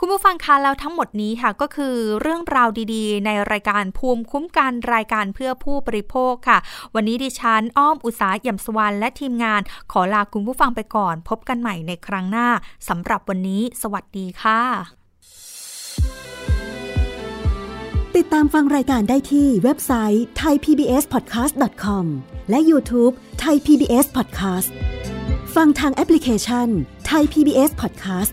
คุณผู้ฟังคะแล้วทั้งหมดนี้ค่ะก็คือเรื่องราวดีๆ ในรายการภูมิคุ้มกันรายการเพื่อผู้บริโภคค่ะ วันนี้ดิฉันอ้อมอุตสาหย่ำสวรรณและทีมงาน ขอลาคุณผู้ฟังไปก่อน พบกันใหม่ในครั้งหน้าสำหรับวันนี้ สวัสดีค่ะ ติดตามฟังรายการได้ที่เว็บไซต์ thaipbspodcast.com และ YouTube Thai PBS Podcast ฟังทางแอปพลิเคชัน Thai PBS Podcast